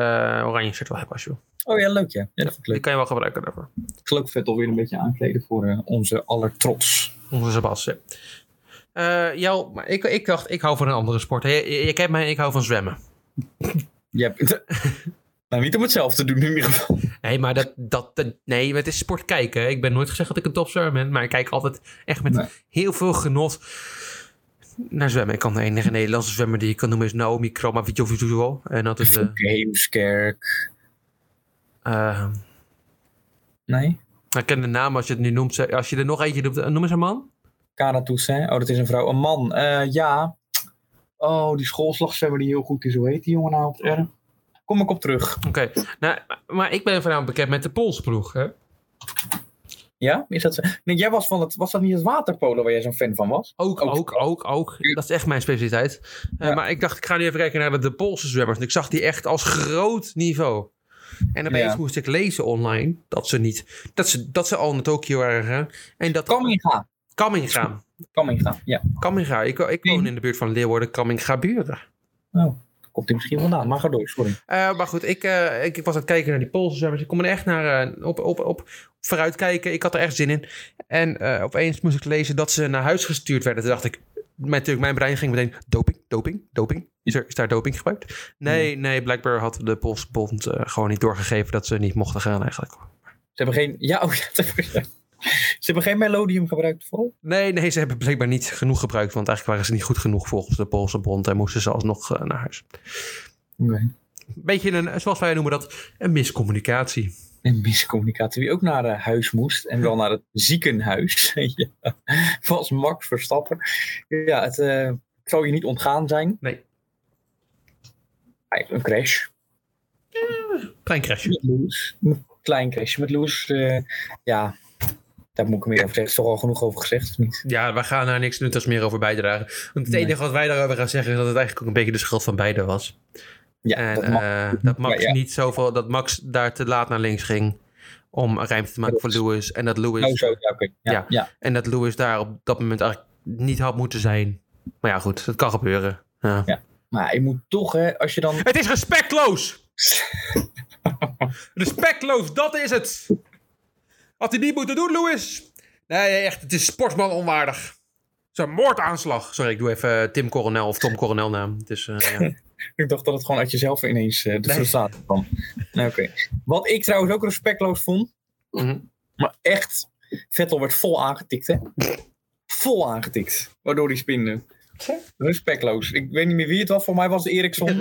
oranje shirt wel hebben als je wil. Oh ja, leuk ja. ja Die kan je wel gebruiken daarvoor. Ik zal ook vet alweer een beetje aankleden voor onze allertrots. Onze Sebastian. Eh jou, maar ik, ik dacht, ik hou van een andere sport. Je, je, kent mij, ik hou van zwemmen. (laughs) Je hebt... (laughs) nou, niet om het zelf te doen in ieder geval. Nee, maar dat, dat, dat- nee, het is sport kijken. Ik ben nooit gezegd dat ik een topzwemmer ben, maar ik kijk altijd echt met Nee. heel veel genot naar zwemmen. Ik kan de enige Nederlandse zwemmer die ik kan noemen is Naomi Kromowidjovic. En dat is... eh Heemskerk. eh, Nee? Ik ken de naam als je het nu noemt. Als je er nog eentje noemt, eh, noem eens een man. Cara Toussaint. Oh, dat is een vrouw. Een man. Eh, ja. Oh, die schoolslagzwemmer die heel goed is. Hoe heet die jongen nou op R? Kom ik op terug. Oké, nou, maar ik ben voornamelijk bekend met de Poolse ploeg. Hè? Ja? Is dat zo? Nee, jij was van het... Was dat niet het waterpolo waar jij zo'n fan van was? Ook, Ook. ook, ook, ook. Dat is echt mijn specialiteit. Eh, Ja. Maar ik dacht, ik ga nu even kijken naar de, de Poolse zwemmers. En ik zag die echt als groot niveau. En opeens Ja. moest ik lezen online dat ze niet, dat ze, dat ze al naar Tokio waren gegaan. En dat Kamminga. Kamminga. Kamminga, ja. Kamminga. Ik, ik woon in de buurt van Leeuwarden, Kamminga buren. Oh, komt hij misschien vandaan. Maar ga door, sorry. Eh, maar goed, ik, eh, ik, ik was aan het kijken naar die Poolse zwemmers. Ik kon er echt naar, eh, op, op, op vooruit kijken. Ik had er echt zin in. En eh, opeens moest ik lezen dat ze naar huis gestuurd werden. Toen dacht ik, natuurlijk, mijn brein ging meteen, doping, doping, doping. Is, er, is daar doping gebruikt? Nee, nee, blijkbaar had de Poolse bond eh, gewoon niet doorgegeven dat ze niet mochten gaan eigenlijk. Ze hebben geen... Ja, oh ja. (laughs) Ze hebben, geen melodium gebruikt voor. Nee, nee, ze hebben blijkbaar niet genoeg gebruikt. Want eigenlijk waren ze niet goed genoeg volgens de Poolse bond. En moesten ze alsnog eh, naar huis. Oké. Beetje een, zoals wij noemen dat, een miscommunicatie. En miscommunicatie. Wie ook naar eh, huis moest. En wel naar het ziekenhuis. (laughs) ja. Was Max Verstappen. Ja, het eh, zou je niet ontgaan zijn. Nee. Een crash. Klein crashje. Met Lewis. Een klein crashje met Lewis. eh, ja, daar moet ik meer over zeggen. Er is toch al genoeg over gezegd, of niet? Ja, we gaan daar niks nuttigs meer over bijdragen. Want het Nee. enige wat wij daarover gaan zeggen is dat het eigenlijk ook een beetje de schuld van beide was. Ja, en dat dat Max Ja, ja. niet zoveel, dat Max daar te laat naar links ging om ruimte te maken voor. Lewis. En dat Lewis, Oh, zo. Ja, en dat Lewis daar op dat moment eigenlijk niet had moeten zijn. Maar ja, goed, dat kan gebeuren. Ja. Ja. Maar je moet toch, hè, als je dan... Het is respectloos! (laughs) respectloos, dat is het! Had hij niet moeten doen, Lewis? Nee, echt, het is sportsman onwaardig. Het is een moordaanslag. Sorry, ik doe even eh, Tim Coronel of Tom Coronel naam. Het is, eh, ja. (laughs) Ik dacht dat het gewoon uit jezelf ineens eh de Nee. kwam. Oké. Wat ik trouwens ook respectloos vond, Mhm. maar echt, Vettel werd vol aangetikt, hè? Vol aangetikt, waardoor hij spinde. Respectloos. Ik weet niet meer wie het was, voor mij was het Eriksson.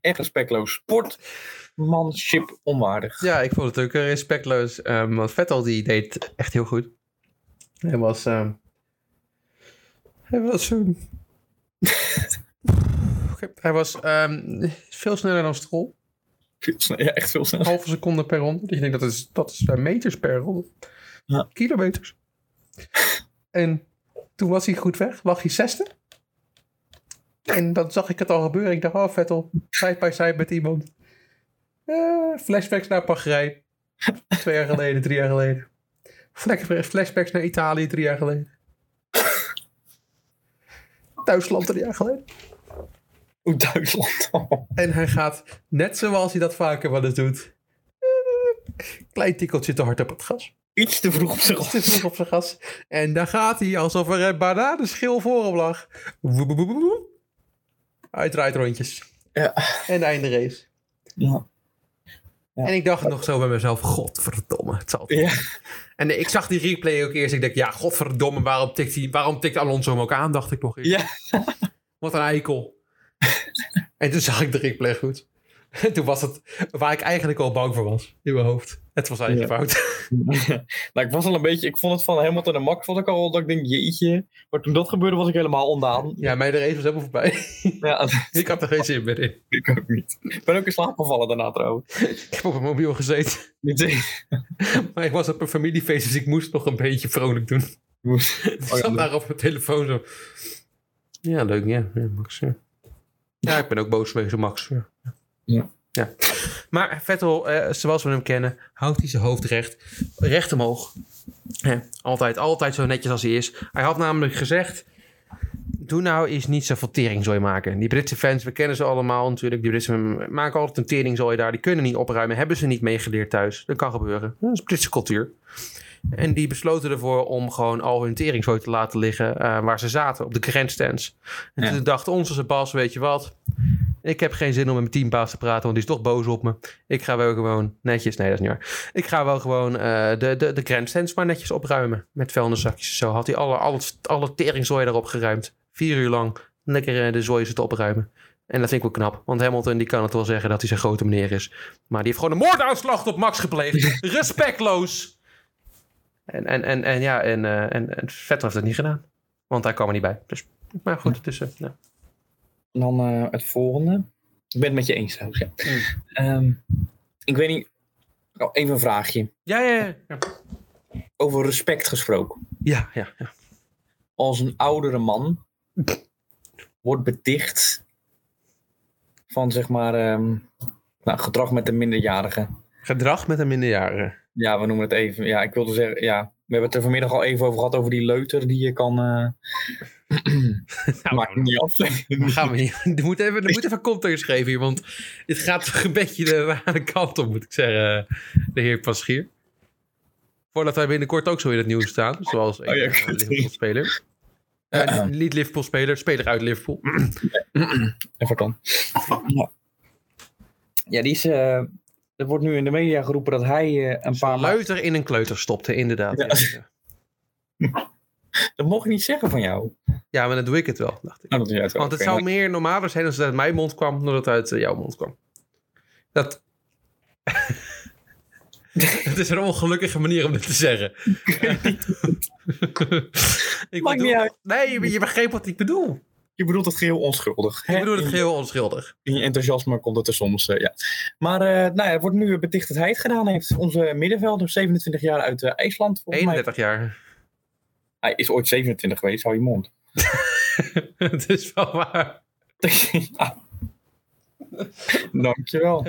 Echt respectloos. Sportmanship onwaardig. Ja, ik vond het ook eh, respectloos. ehm, want Vettel die deed echt heel goed. Hij was... ehm, hij was... ehm, Hij was ehm, veel sneller dan sneller, Ja, echt veel sneller. halve seconde per ronde. Ik denk dat is, dat is bij meters per ronde. Ja. Kilometers. (laughs) En toen was hij goed weg. Lag hij zesde. En dan zag ik het al gebeuren. Ik dacht, oh Vettel, side by side met iemand. Eh, flashbacks naar Pagerij. Twee jaar geleden, drie jaar geleden. Flash- Flashbacks naar Italië, drie jaar geleden. (laughs) Duitsland, drie jaar geleden. Oeh, Duitsland. En hij gaat, net zoals hij dat vaker wel eens doet, eh, klein tikkeltje te hard op het gas. Iets te vroeg op zijn Te vroeg op zijn gas. En daar gaat hij alsof er een bananenschil voor hem lag. Draait rondjes. Ja. En einde race. Ja. Ja. En ik dacht nog zo bij mezelf, godverdomme. Het zal Ja. En ik zag die replay ook eerst. Ik dacht, ja, godverdomme, waarom tikt, hij, waarom tikt Alonso hem ook aan, dacht ik nog. eerst. Ja. Wat een eikel. En toen zag ik de replay goed. En (laughs) toen was het waar ik eigenlijk al bang voor was. In mijn hoofd. Het was eigen Ja. fout. (laughs) (laughs) nou, ik was al een beetje, ik vond het van Hamilton en Max vond ik al, dat ik denk, jeetje. Maar toen dat gebeurde was ik helemaal ondaan. Ja, mijn race was helemaal voorbij. Ja, ik had er geen zin meer in. ik ook niet. Ik ben ook in slaap gevallen daarna trouwens. Ik heb op een mobiel gezeten. Niet Maar ik was op een familiefeest, dus ik moest nog een beetje vrolijk doen. Ik ja, zat daar op mijn telefoon zo. Ja, leuk, ja. Ja, Max, ja. Ja, ik ben ook boos geweest op Max. Ja. Ja. ja. Maar Vettel, eh, zoals we hem kennen, houdt hij zijn hoofd recht. Recht omhoog. Hè, altijd, altijd zo netjes als hij is. Hij had namelijk gezegd... Doe nou eens niet zoveel teringzooi maken. Die Britse fans, we kennen ze allemaal natuurlijk. Die Britsen maken altijd een teringzooi daar. Die kunnen niet opruimen. Hebben ze niet meegeleerd thuis. Dat kan gebeuren. Dat is Britse cultuur. En die besloten ervoor om gewoon al hun teringzooi te laten liggen eh, waar ze zaten, op de grandstands. En Ja. toen dacht onze Bas, weet je wat? Ik heb geen zin om met mijn teambaas te praten, want die is toch boos op me. Ik ga wel gewoon netjes, nee dat is niet waar. Ik ga wel gewoon eh, de, de, de grandstands maar netjes opruimen met vuilniszakjes. Zo had hij alle, alle, alle teringzooi erop geruimd. Vier uur lang lekker eh, de zooi zitten opruimen. En dat vind ik wel knap. Want Hamilton die kan het wel zeggen dat hij zijn grote meneer is. Maar die heeft gewoon een moordaanslag op Max gepleegd. (laughs) Respectloos. En, en, en, en ja, en, eh, en, en Vettel heeft het niet gedaan. Want hij kwam er niet bij. Dus, maar goed, het is... eh, ja. En dan eh, het volgende. Ik ben het met je eens trouwens. Ja. Mm. Ehm, ik weet niet. Oh, even een vraagje. Ja, ja, ja. Ja, Over respect gesproken. ja, ja. ja. Als een oudere man wordt beticht van zeg maar ehm, nou, gedrag met een minderjarige. Gedrag met een minderjarige. Ja, we noemen het even. Ja, ik wilde zeggen, ja, we hebben het er vanmiddag al even over gehad over die leuter die je kan. eh (clears throat) Nou, maakt niet af. Gaan we hier. (laughs) Er moet even, er moet even context geven hier, want dit gaat een beetje de rare kant op, moet ik zeggen, de heer Paschier. Voordat wij binnenkort ook zo in het nieuws staan, zoals een Oh ja, eh, het. Liverpool-speler. Eh, niet Liverpool-speler, speler uit Liverpool. (clears throat) Even kan. Ja. ja, die is. Er wordt nu in de media geroepen dat hij eh, een paar. Luiter in een kleuter stopte, inderdaad. Ja. Ja, ja. (laughs) Dat mocht ik niet zeggen van jou. Ja, maar dan doe ik het wel, dacht ik. Nou, uit. Want het zou maar- meer normaler zijn als het uit mijn mond kwam, dan dat het uit eh, jouw mond kwam. Dat... (laughs) Het is een ongelukkige manier om dit te zeggen. (laughs) ik Maakt niet uit. Nee, je, je begreep wat ik bedoel. Je bedoelt het geheel onschuldig. Ik hè? bedoel het geheel onschuldig. In je enthousiasme komt het er soms, eh, ja. Maar eh, nou het wordt nu beticht dat hij het gedaan heeft. Onze middenvelder, 27 jaar uit eh, IJsland. volgens mij. 31 jaar. Hij is ooit 27 geweest, hou je mond. (laughs) (laughs) Het is wel waar. (laughs) ja. Dankjewel.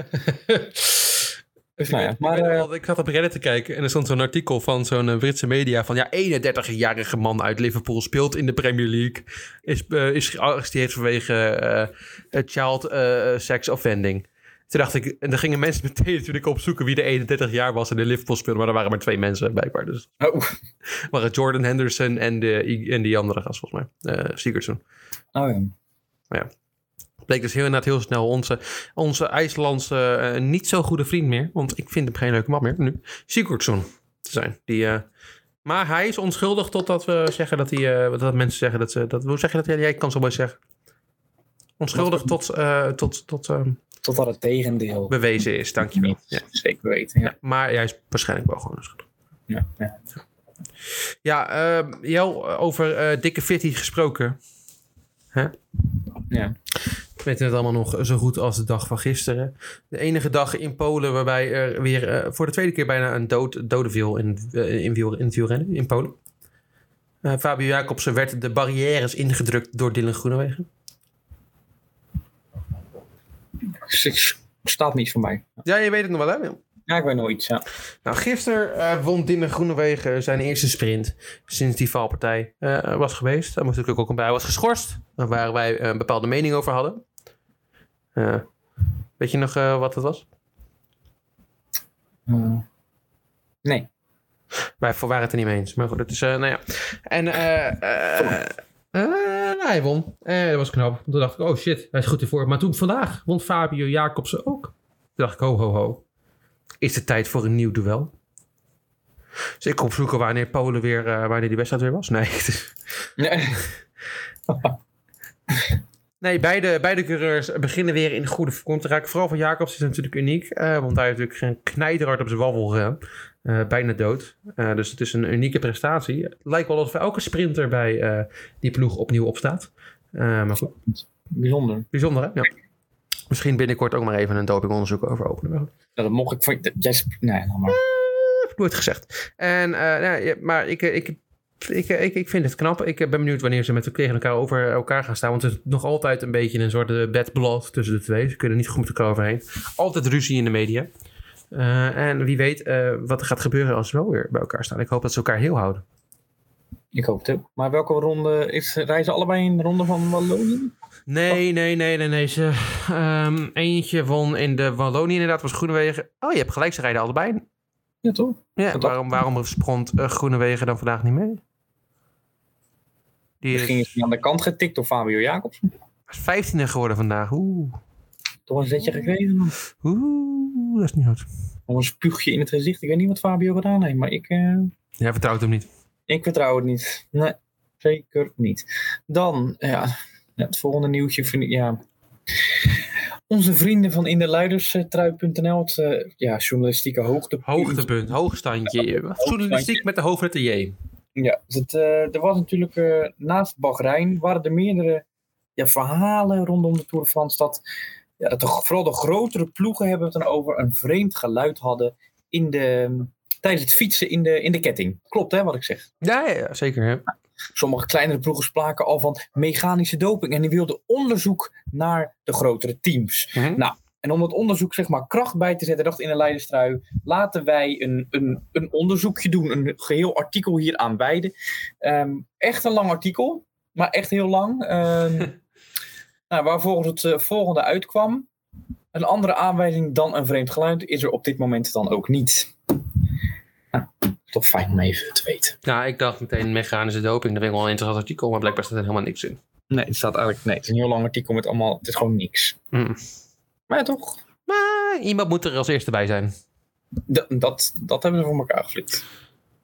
Dus nou ja, maar ik, weet eh, ik zat op Reddit te kijken en er stond zo'n artikel van zo'n eh, Britse media van ja, 31-jarige man uit Liverpool speelt in de Premier League. Is, eh, is gearresteerd vanwege eh, child sex offending. Toen dacht ik, en dan gingen mensen (laughs) meteen natuurlijk opzoeken wie de 31 jaar was en de Liverpool speelde, maar er waren maar twee mensen blijkbaar. Dus oh, het (laughs) waren Jordan Henderson en, de, en die andere gast volgens mij, Sigurdsson. oh ja. Bleek dus heel inderdaad heel snel onze, onze IJslandse eh, niet zo goede vriend meer. Want ik vind hem geen leuke man meer nu. Sigurdsson te zijn. Die, eh, maar hij is onschuldig totdat we zeggen dat hij... eh, dat mensen zeggen dat ze... Dat, hoe zeg je dat? Ja, jij kan zo mooi zeggen. Onschuldig tot, tot, tot eh, Totdat het tegendeel bewezen is. Dankjewel. Ja. zeker weten. Ja. Maar hij is waarschijnlijk wel gewoon onschuldig. Ja, ja. Ja, eh, Jel, over dikke fitty gesproken. Hè? ja. Weten het allemaal nog zo goed als de dag van gisteren. De enige dag in Polen waarbij er weer eh, voor de tweede keer bijna een dood, dode viel in, eh, in, wiel, in het wielrennen in Polen. Eh, Fabio Jacobsen werd de barrières ingedrukt door Dylan Groenewegen. Staat niet voor mij. Ja, je weet het nog wel, hè? Ja, ik weet nog iets, ja. Nou, gisteren won Dylan Groenewegen zijn eerste sprint sinds die valpartij was geweest. Daar moest natuurlijk ook een bij was geschorst, waar wij een bepaalde mening over hadden. Eh, weet je nog eh, wat het was? Uh, nee. Wij waren het er niet mee eens. Maar goed, het is, uh, nou ja. En nou, hij won. dat was knap. Toen dacht ik, oh shit, hij is goed ervoor. Maar toen vandaag won Fabio Jacobsen ook. Toen dacht ik, ho, ho, ho. Is het tijd voor een nieuw duel? Dus ik opzoeken wanneer Polen weer, wanneer die wedstrijd weer was. Nee. (laughs) nee. (laughs) Nee, beide, beide coureurs beginnen weer in goede vorm te raken. Vooral van Jacobs is natuurlijk uniek. Uh, want hij heeft natuurlijk geen knijterhard op zijn waffel. Uh, bijna dood. Uh, dus het is een unieke prestatie. Het lijkt wel alsof elke sprinter bij die ploeg opnieuw opstaat. maar goed. Bijzonder. Bijzonder, hè? Ja. Misschien binnenkort ook maar even een dopingonderzoek over openen. Ja, dat mocht ik van... Jij... Nee, nou maar. nooit gezegd. En, nou, maar ik, ik ik, ik, ik vind het knap. Ik ben benieuwd wanneer ze met tegen elkaar over elkaar gaan staan. Want het is nog altijd een beetje een soort bad blood tussen de twee. Ze kunnen niet goed met elkaar overheen. Altijd ruzie in de media. Uh, en wie weet uh, wat er gaat gebeuren als ze wel weer bij elkaar staan. Ik hoop dat ze elkaar heel houden. Ik hoop het ook. Maar welke ronde is, reizen allebei in de ronde van Wallonië? Nee, nee, nee, nee, nee. Ze, um, eentje won in de Wallonië inderdaad, was Groenewegen. Oh, je hebt gelijk, ze rijden allebei. Ja, toch? Ja, waarom, waarom sprong uh, Groenewegen dan vandaag niet mee? Die Misschien is hij aan de kant getikt door Fabio Jacobsen. is 15e geworden vandaag. Oeh. Toch een zetje gekregen. Oeh, dat is niet goed. Nog een spuugje in het gezicht. Ik weet niet wat Fabio gedaan heeft, maar ik... Uh... Jij vertrouwt hem niet? Ik vertrouw het niet. Nee, zeker niet. Dan, ja, het volgende nieuwtje vind ik, ja... Onze vrienden van inderluiderstrui.nl, het uh, ja, journalistieke hoogtepunt. Hoogtepunt, hoogstandje. Ja, Journalistiek met de hoofdletter J. Ja, het, uh, er was natuurlijk uh, naast Bahrein waren er meerdere ja, verhalen rondom de Tour de France. Dat, ja, dat de, vooral de grotere ploegen hebben het dan over een vreemd geluid hadden in de, tijdens het fietsen in de, in de ketting. Klopt hè, wat ik zeg? Ja, ja zeker. Hè? Sommige kleinere ploegen spraken al van mechanische doping en die wilden onderzoek naar de grotere teams. Mm -hmm. Nou, en om dat onderzoek zeg maar kracht bij te zetten, dacht in een leiderstrui, laten wij een, een, een onderzoekje doen, een geheel artikel hier aan wijden. Um, echt een lang artikel, maar echt heel lang. Um, (laughs) nou, waar volgens het uh, volgende uitkwam. Een andere aanwijzing dan een vreemd geluid is er op dit moment dan ook niet. Nou, toch fijn om even te weten. Ja, ik dacht meteen mechanische doping, dat vind ik wel een interessant artikel, maar blijkbaar staat er helemaal niks in. Nee, het staat eigenlijk, nee, het is een heel lang artikel met allemaal, het is gewoon niks. Mm. Maar ja, toch? Maar iemand moet er als eerste bij zijn. D dat, dat hebben we voor elkaar geflikt.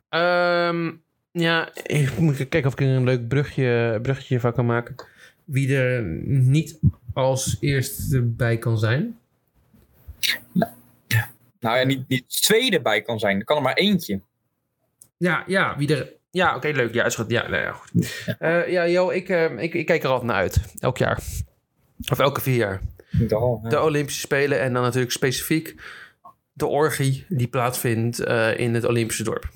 Um, ja, ik moet kijken of ik er een leuk brugje, brugje van kan maken. Wie er niet als eerste bij kan zijn. Nou ja, nou ja niet, niet tweede bij kan zijn. Er kan er maar eentje. Ja, ja wie er... Ja, oké, okay, leuk. Ja, is goed. Ja, nou ja, goed. Ja, uh, ja Jo, ik, uh, ik, ik kijk er altijd naar uit. Elk jaar. Of elke vier jaar. De, de Olympische Spelen en dan natuurlijk specifiek de orgie die plaatsvindt uh, in het Olympische dorp.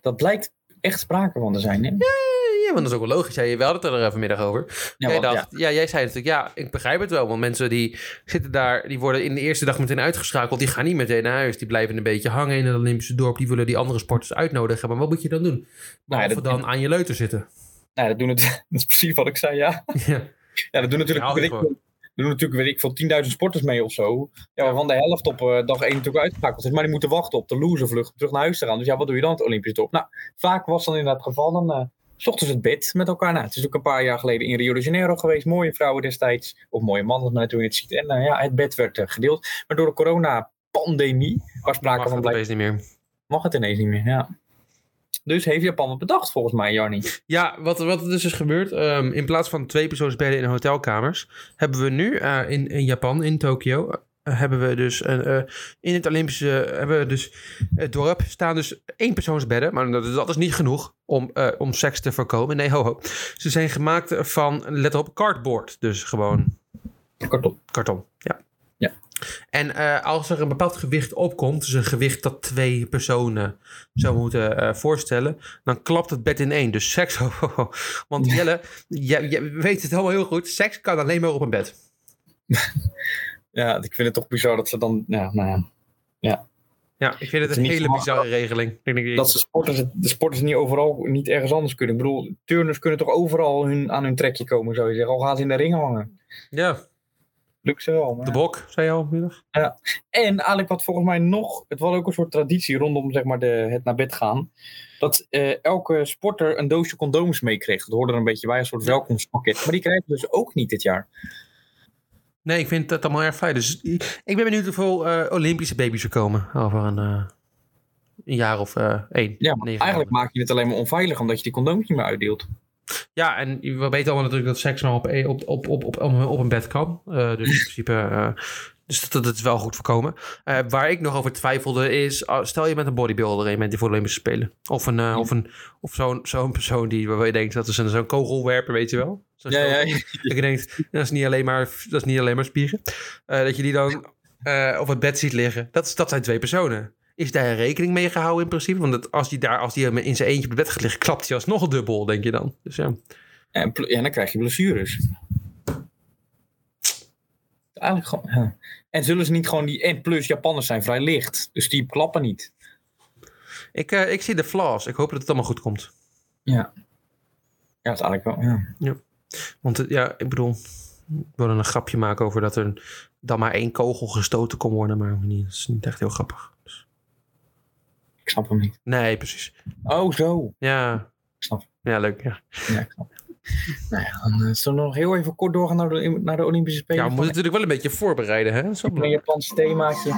Dat blijkt echt sprake van te zijn, hè? Ja, ja, want dat is ook wel logisch. Je had het er vanmiddag over. Ja, jij, dacht, ja. ja. jij zei natuurlijk, ja, ik begrijp het wel. Want mensen die zitten daar, die worden in de eerste dag meteen uitgeschakeld. Die gaan niet meteen naar huis. Die blijven een beetje hangen in het Olympische dorp. Die willen die andere sporters uitnodigen. Maar wat moet je dan doen? Behalve nou, dan aan je leuter zitten. Nou, dat, doen het, (laughs) dat is precies wat ik zei, ja. Ja, ja dat doen natuurlijk... doen natuurlijk, weet ik veel, 10.000 sporters mee of zo. Ja, waarvan de helft op uh, dag 1 natuurlijk uitgeschakeld is. Maar die moeten wachten op de loservlucht om terug naar huis te gaan. Dus ja, wat doe je dan op het Olympisch top? Nou, vaak was dan inderdaad het geval. Dan uh, zochten ze het bed met elkaar. Nou, het is ook een paar jaar geleden in Rio de Janeiro geweest. Mooie vrouwen destijds. Of mooie mannen, maar toen je het ziet. En uh, ja, het bed werd gedeeld. Maar door de corona-pandemie was sprake Mag van... Mag het ineens niet meer. Mag het ineens niet meer, ja. Dus heeft Japan het bedacht, volgens mij, Jarni. Ja, wat, wat er dus is gebeurd, um, in plaats van twee persoonsbedden in hotelkamers, hebben we nu uh, in, in Japan, in Tokio, uh, hebben we dus uh, in het Olympische, hebben we dus het dorp staan dus één persoonsbedden, maar dat, dat is niet genoeg om, om seks te voorkomen. Nee, ho, ho. Ze zijn gemaakt van, let op, cardboard. Dus gewoon Karton. Karton, ja. Ja. En eh, als er een bepaald gewicht opkomt, dus een gewicht dat twee personen zou moeten eh, voorstellen, dan klapt het bed in één. Dus seks, (laughs) want Jelle, jij weet het allemaal heel goed, seks kan alleen maar op een bed. (laughs) Ja, ik vind het toch bizar dat ze dan, ja, nou ja, Ja, ik vind het een hele bizarre regeling. Dat ze sporters, de sporters niet overal, niet ergens anders kunnen. Ik bedoel, turners kunnen toch overal hun, aan hun trekje komen, zou je zeggen. Al gaan ze in de ring hangen. Ja, Lukt ze wel. maar de ja. bok, zei je al middag. En eigenlijk wat volgens mij nog, het was ook een soort traditie rondom zeg maar, de, het naar bed gaan. Dat eh, elke sporter een doosje condooms meekreeg. Dat hoorde er een beetje bij, een soort welkomstpakket. Maar die krijgen dus ook niet dit jaar. Nee, ik vind dat allemaal erg fijn. Dus ik ben benieuwd hoeveel eh, Olympische baby's er komen over een, eh, een jaar of eh één. Ja, maar eigenlijk maak je het alleen maar onveilig omdat je die condooms niet meer uitdeelt. Ja, en we weten allemaal natuurlijk dat seks maar op, op, op, op, op, op een bed kan. Eh, dus in (laughs) principe... eh, dus dat, dat is wel goed voorkomen. Eh, waar ik nog over twijfelde is... ah, stel je met een bodybuilder en je bent die voor de Olympische Spelen. Of, een, of, een, of zo'n zo'n persoon die waar je denkt... dat is een, zo'n kogelwerper, weet je wel? Zo'n Ja, ja. Dat je denkt, dat is niet alleen maar, dat is niet alleen maar spieren. Dat je die dan op het bed ziet liggen. Dat, is- dat zijn twee personen. Is daar rekening mee gehouden in principe? Want dat, als die daar als die in zijn eentje op bed gaat liggen... klapt hij alsnog dubbel, denk je dan. Dus ja. En, ja, dan krijg je blessures. Eigenlijk gewoon, ja. En zullen ze niet gewoon die... En plus, Japanners zijn vrij licht. Dus die klappen niet. Ik, eh, ik zie de flaws. Ik hoop dat het allemaal goed komt. Ja. Ja, dat is eigenlijk wel... Ja. Want eh, ja, ik bedoel... We een grapje maken over dat er dan maar één kogel gestoten kon worden. Maar dat is niet echt heel grappig. Dus- Ik snap hem niet. nee, precies. Oh, zo. Ja. Ik snap Ja, leuk. Ja, Ja, ik snap Nou ja, dan eh, zullen we nog heel even kort doorgaan naar de, naar de Olympische Spelen. ja we moeten natuurlijk wel een beetje voorbereiden. Hè? Wel Een. Japans themaatje.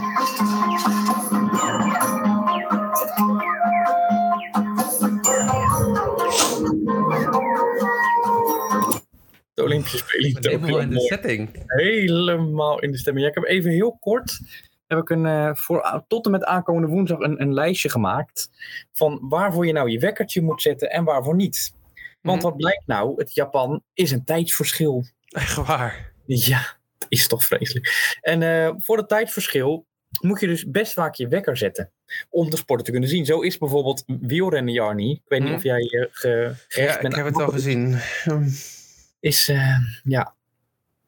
De Olympische Spelen. Helemaal in de setting. helemaal in de stemming. Ja, ik heb even heel kort heb ik een, eh, voor, tot en met aankomende woensdag een, een lijstje gemaakt van waarvoor je nou je wekkertje moet zetten en waarvoor niet. Want Mhm. wat blijkt nou? Het Japan is een tijdsverschil. Echt waar. Ja, dat is toch vreselijk. En eh, voor het tijdsverschil moet je dus best vaak je wekker zetten. Om de sporten te kunnen zien. Zo is bijvoorbeeld wielrennen, Jarni. Ik weet niet Mhm. of jij je ge, gehecht Ja, bent. ik heb het al gezien. Is, eh, ja,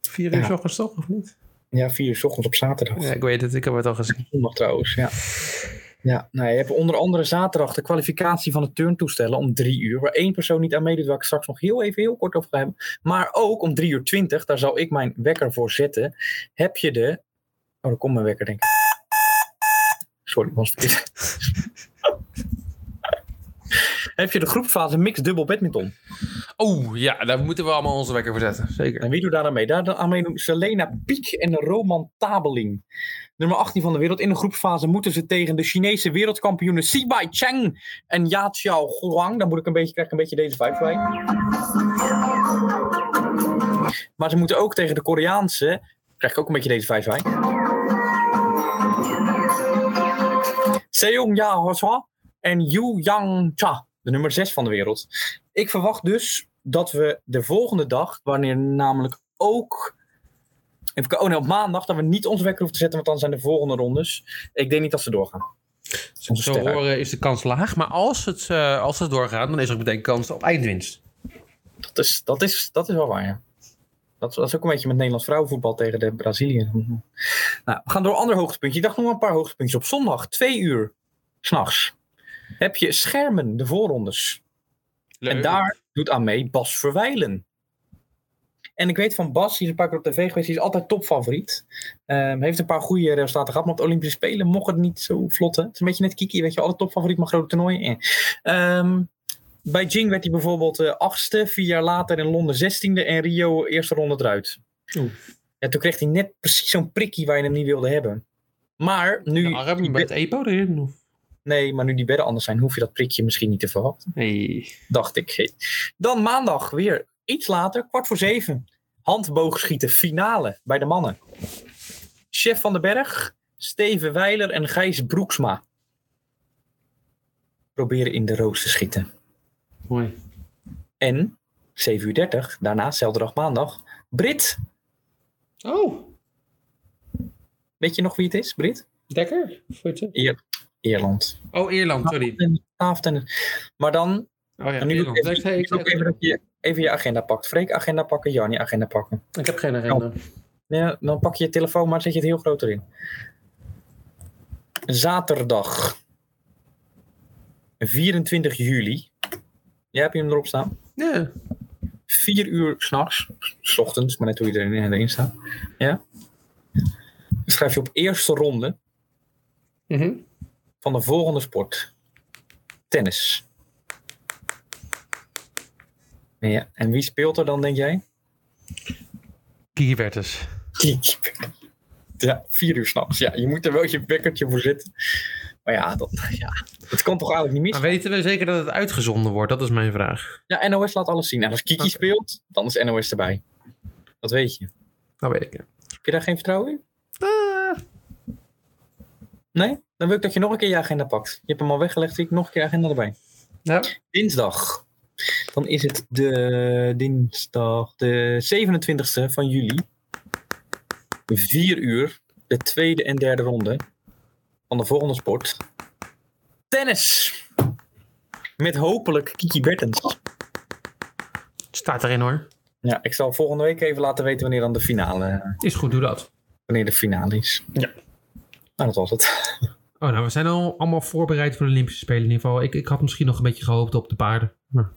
Vier uur Ja. s ochtends toch, of niet? Ja, vier uur 's ochtends op zaterdag. Ja, ik weet het. Ik heb het al gezien. Zondag trouwens, ja. Ja, nou, je hebt onder andere zaterdag de kwalificatie van de turntoestellen om drie uur. Waar één persoon niet aan meedoet, waar ik straks nog heel even heel kort over ga hebben. Maar ook om drie uur twintig, daar zal ik mijn wekker voor zetten. Heb je de... Oh, daar komt mijn wekker, denk ik. Sorry, was verkeerd. Heb je de groepsfase mixed dubbel badminton? Oh, ja, daar moeten we allemaal onze wekker voor zetten. Zeker. En wie doet daar aan mee? Daar aan mee doen Selena Piek en Roman Tabeling. Nummer 18 van de wereld. In de groepsfase moeten ze tegen de Chinese wereldkampioenen Sibai Cheng en Ya Xiao Huang. Dan moet ik een beetje, krijg ik een beetje deze vibe bij. Maar ze moeten ook tegen de Koreaanse. Krijg ik ook een beetje deze vibe bij. Seong Ja Hwa en Yu Yang Cha. De nummer 6 van de wereld. Ik verwacht dus dat we de volgende dag, wanneer namelijk ook. Even, oh nee, op maandag, dat we niet onze wekker hoeven te zetten, want dan zijn de volgende rondes. Ik denk niet dat ze doorgaan. Zo sterren. horen is de kans laag. Maar als het, eh, als het doorgaat, dan is er ook meteen kans op eindwinst. Dat is, dat is, dat is wel waar, ja. Dat, dat is ook een beetje met Nederlands vrouwenvoetbal tegen de Brazilië. Nou, we gaan door een ander hoogtepuntje. Ik dacht nog een paar hoogtepuntjes. Op zondag, twee uur, s'nachts, heb je schermen, de voorrondes. En daar doet aan mee Bas Verwijlen. En ik weet van Bas, die is een paar keer op tv geweest, die is altijd topfavoriet. Ehm heeft een paar goede resultaten gehad, maar op de Olympische Spelen mocht het niet zo vlot. Hè? Het is een beetje net Kiki, weet je, alle topfavoriet, maar grote toernooien. Eh. Ehm, bij Jing werd hij bijvoorbeeld eh, achtste, vier jaar later in Londen zestiende en Rio eerste ronde eruit. Oeh. Ja, toen kreeg hij net precies zo'n prikkie waar je hem niet wilde hebben. Maar nu, De arm bij het EPO erin? Of? Nee, maar nu die bedden anders zijn, hoef je dat prikje misschien niet te verwachten Nee. dacht ik. Dan maandag weer iets later, kwart voor zeven. Handboogschieten finale bij de mannen. Chef van den Berg, Steven Weiler en Gijs Broeksma. Proberen in de roos te schieten. Mooi. En 7 uur 30, daarna, zelfde dag maandag, Brit. Oh, Weet je nog wie het is, Brit? Dekker? Ier Ierland. Oh, Ierland, sorry. En tafeltennis. Maar dan, Oh ja, nu Ierland. ik even, ik, ook even dat je even je agenda pakt. Freek, agenda pakken. Jannie, agenda pakken. ik heb geen agenda. Ja, dan pak je je telefoon, maar dan zet je het heel groot erin. Zaterdag. 24 juli. Jij hebt je hem erop staan? Ja. 4 uur s'nachts. S ochtends, maar net hoe je erin, erin staat. Ja. Schrijf je op eerste ronde Mhm. Van de volgende sport. Tennis. Ja, en wie speelt er dan, denk jij? Kiki Bertens. Ja, vier uur s'nachts. Ja, je moet er wel je wekkertje voor zitten. Maar ja, dat, ja, dat kan toch eigenlijk niet mis. Maar weten we zeker dat het uitgezonden wordt? Dat is mijn vraag. Ja, NOS laat alles zien. En als Kiki speelt, dan is NOS erbij. Dat weet je. Dat weet ik. ja. Heb je daar geen vertrouwen in? Ah, Nee? Dan wil ik dat je nog een keer je agenda pakt. Je hebt hem al weggelegd, zie ik nog een keer agenda erbij. ja. Dinsdag. Dan is het de dinsdag, de 27e van juli. 4 uur. De tweede en derde ronde van de volgende sport. Tennis. Met hopelijk Kiki Bertens. Staat erin hoor. Ja, ik zal volgende week even laten weten wanneer dan de finale, Is goed, doe dat. wanneer de finale is. Ja. Nou, dat was het. Oh, nou, we zijn al allemaal voorbereid voor de Olympische Spelen in ieder geval. Ik, ik had misschien nog een beetje gehoopt op de paarden. Maar-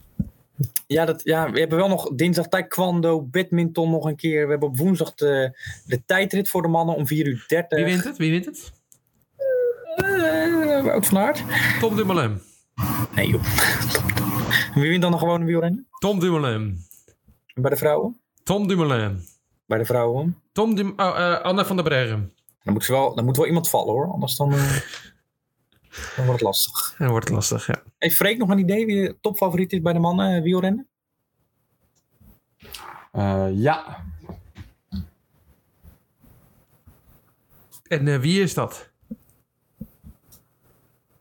Ja, dat, ja, we hebben wel nog dinsdag taekwondo, badminton nog een keer. We hebben op woensdag de, de tijdrit voor de mannen om 4 uur 30. Wie wint het? Wie wint het? Eh, Wout van Aert? Tom Dumoulin. Nee joh. Wie wint dan nog gewoon een wielrennen? Tom Dumoulin. Bij de vrouwen? Tom Dumoulin. Bij de vrouwen. Tom Dum oh, eh, Anna van der Breggen. Dan moet, wel, dan moet wel iemand vallen hoor, anders dan, eh, (laughs) dan wordt het lastig. Dan wordt het lastig, ja. Heeft Freek nog een idee wie de topfavoriet is bij de mannen eh, wielrennen? Eh, ja. En wie is dat?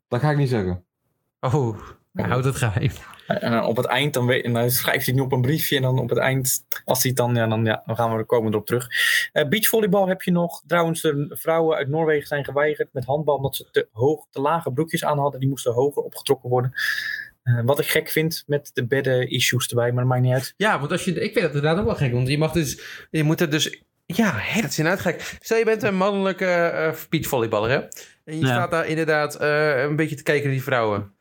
Dat ga ik niet zeggen. Oh, houd het geheim. En dan op het eind, dan, weet, dan schrijft hij het nu op een briefje. En dan op het eind, als hij het dan, ja, dan, ja, dan gaan we er komen erop terug. Eh beachvolleybal heb je nog. Trouwens, de vrouwen uit Noorwegen zijn geweigerd met handbal. Omdat ze te, hoog, te lage broekjes aan hadden. Die moesten hoger opgetrokken worden. Eh, wat ik gek vind met de bedden issues erbij, maar dat maakt niet uit. Ja, want als je, ik vind dat inderdaad ook wel gek. Want je mag dus, je moet er dus, ja, hè, dat is inderdaad gek. Stel je bent een mannelijke eh beachvolleyballer, hè? En je Ja. staat daar inderdaad eh, een beetje te kijken naar die vrouwen.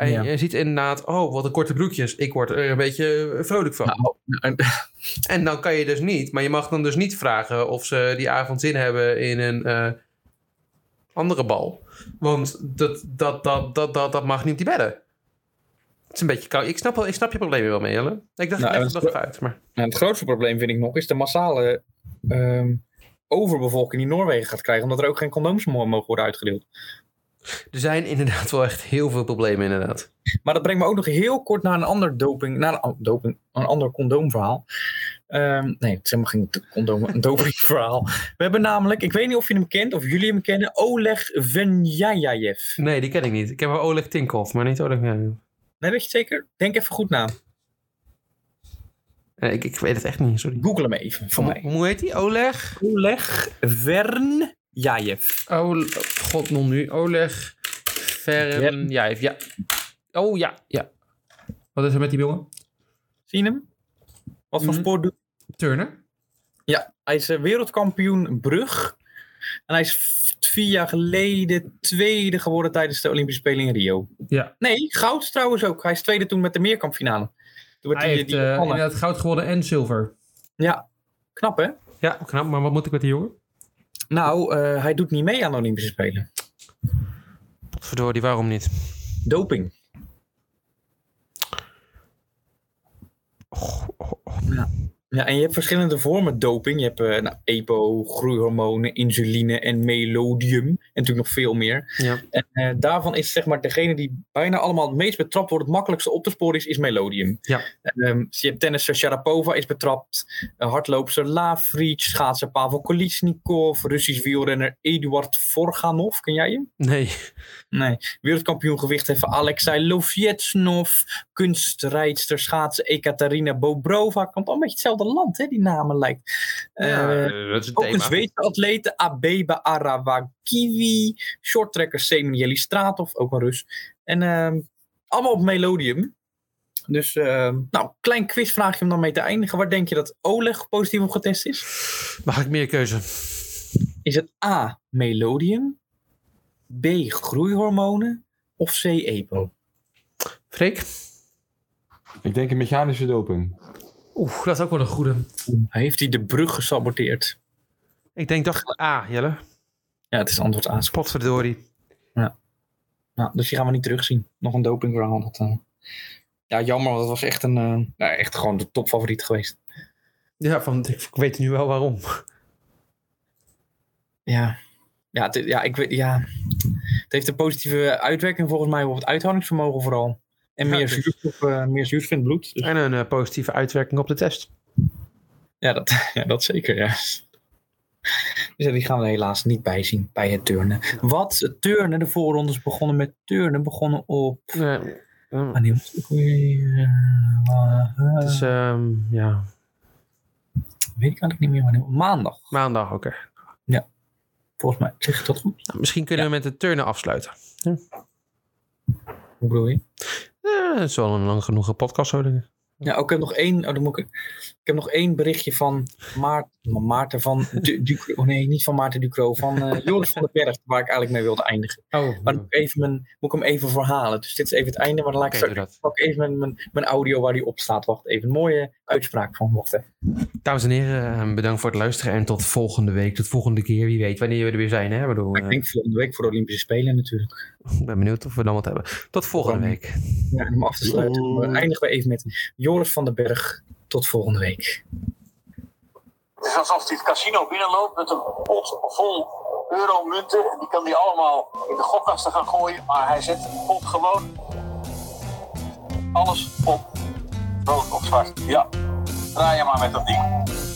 En Ja. je ziet inderdaad, oh, wat een korte broekjes. Ik word er een beetje eh, vrolijk van. Nou, en- (laughs) En dan kan je dus niet, maar je mag dan dus niet vragen of ze die avond zin hebben in een eh, andere bal. Want dat, dat, dat, dat, dat, dat mag niet die bedden. Het is een beetje koud. Ik snap, wel, ik snap je probleem wel mee, Jelle. Ik dacht, Nou, ik leg het nog uit. Maar... En het grootste probleem vind ik nog is de massale ehm, overbevolking die Noorwegen gaat krijgen. Omdat er ook geen condooms mo- mogen worden uitgedeeld. Er zijn inderdaad wel echt heel veel problemen, inderdaad. Maar dat brengt me ook nog heel kort naar een ander doping, naar een, oh, doping, een ander condoomverhaal. Ehm, nee, het is helemaal geen condoom, een dopingverhaal. We hebben namelijk, ik weet niet of je hem kent of jullie hem kennen, Oleg Venjajajev. Nee, die ken ik niet. Ik heb wel Oleg Tinkoff, maar niet Oleg... ja. Nee, weet je zeker? Denk even goed na. Nee, ik, ik weet het echt niet, sorry. Google hem even voor mij. Hoe, heet die? Oleg? Oleg Vernjajev. Oh, god, non nu. Oleg Vernjajev. Ja. Oh, ja, ja. Wat is er met die jongen? Zie je hem? Wat voor Mhm. sport doet Turner? Ja, hij is eh, wereldkampioen brug. En hij is vier jaar geleden tweede geworden tijdens de Olympische Spelen in Rio. Ja. Nee, goud trouwens ook. Hij is tweede toen met de meerkampfinale. Toen werd Hij die, heeft die eh, inderdaad goud gewonnen en zilver. Ja, knap hè? Ja, knap. Maar wat moet ik met die jongen? Nou, eh, hij doet niet mee aan de Olympische Spelen. Verdorie, waarom niet? Doping. Ja. Ja, en je hebt verschillende vormen doping. Je hebt eh nou, EPO, groeihormonen, insuline en melodium. En natuurlijk nog veel meer. Ja. En eh, daarvan is zeg maar degene die bijna allemaal het meest betrapt wordt, het makkelijkste op te sporen is, is melodium. Ja. Ehm, dus je hebt tennisser Sharapova is betrapt, uh, hardloopster Lavric, schaatser Pavel Kolisnikov, Russisch wielrenner Eduard Forganov, ken jij hem? Nee. Nee. Wereldkampioen gewichtheffen Alexei Lovetsnov, kunstrijdster schaatsen Ekaterina Bobrova, komt al een beetje hetzelfde land, hè, die namen lijkt. Ja, dat is een ook een thema. Zweedse atlete, Abeba Arawakiwi. Shorttrekker Semir Stratov, ook een Rus. En ehm, allemaal op Melodium. Dus, ehm, nou, klein quizvraagje om dan mee te eindigen. Waar denk je dat Oleg positief op getest is? Mag ik meer keuze? Is het A, Melodium? B, groeihormonen? Of C, EPO? Freek? Ik denk een mechanische doping. Oeh, dat is ook wel een goede. Heeft hij de brug gesaboteerd? Ik denk toch A, Jelle. Ja, het is antwoord A. Potverdorie. Nou, dus die gaan we niet terugzien. Nog een dopingverhaal. Dat, eh, Ja, jammer, want het was echt, een, eh, nou, echt gewoon de topfavoriet geweest. Ja, van, ik weet nu wel waarom. Ja, ja, het, ja, ik weet, ja. het heeft een positieve uitwerking volgens mij op het uithoudingsvermogen vooral. En Ja, meer, dus- zuurstof, eh, meer zuurstof in het bloed. Dus, En een eh, positieve uitwerking op de test. ja, dat, (laughs) ja, dat zeker, ja. Dus ja, die gaan we helaas niet bijzien bij het turnen. Wat? Het turnen, de voorrondes begonnen met turnen. Begonnen op... Wanneer was het het is, ehm, ja, Weet ik eigenlijk niet meer wanneer. Maandag, maandag, oké. volgens mij. Zeg ik dat goed? Nou, misschien kunnen we met de turnen afsluiten. Hoe bedoel je? Het is wel een lang genoeg podcast, ik. Ja, ook, ik heb nog één. Oh, dan moet ik, ik heb nog één berichtje van Maarten, Maarten van Du, Ducro. Oh nee, niet van Maarten Ducro. Van eh, (laughs) Joris van den Berg, waar ik eigenlijk mee wilde eindigen. Oh, Maar moet ik, even mijn, moet ik hem even verhalen. Dus dit is even het einde, maar dan laat ik straks even mijn, mijn, mijn audio waar die op staat. Wacht even. Een mooie uitspraak van. Wacht even. Dames en heren, eh, bedankt voor het luisteren en tot volgende week. Tot volgende keer, wie weet wanneer we er weer zijn. Hè? Ik, bedoel, ik eh, denk volgende week voor de Olympische Spelen natuurlijk. ik ben benieuwd of we dan wat hebben. Tot volgende week. Ja, en om af te sluiten eindigen we even met Joris van den Berg. Tot volgende week. Het is alsof hij het casino binnenloopt met een pot vol euromunten. En die kan hij allemaal in de gokkasten gaan gooien. Maar hij zet de pot gewoon alles op rood of zwart. Ja, draai je maar met dat ding.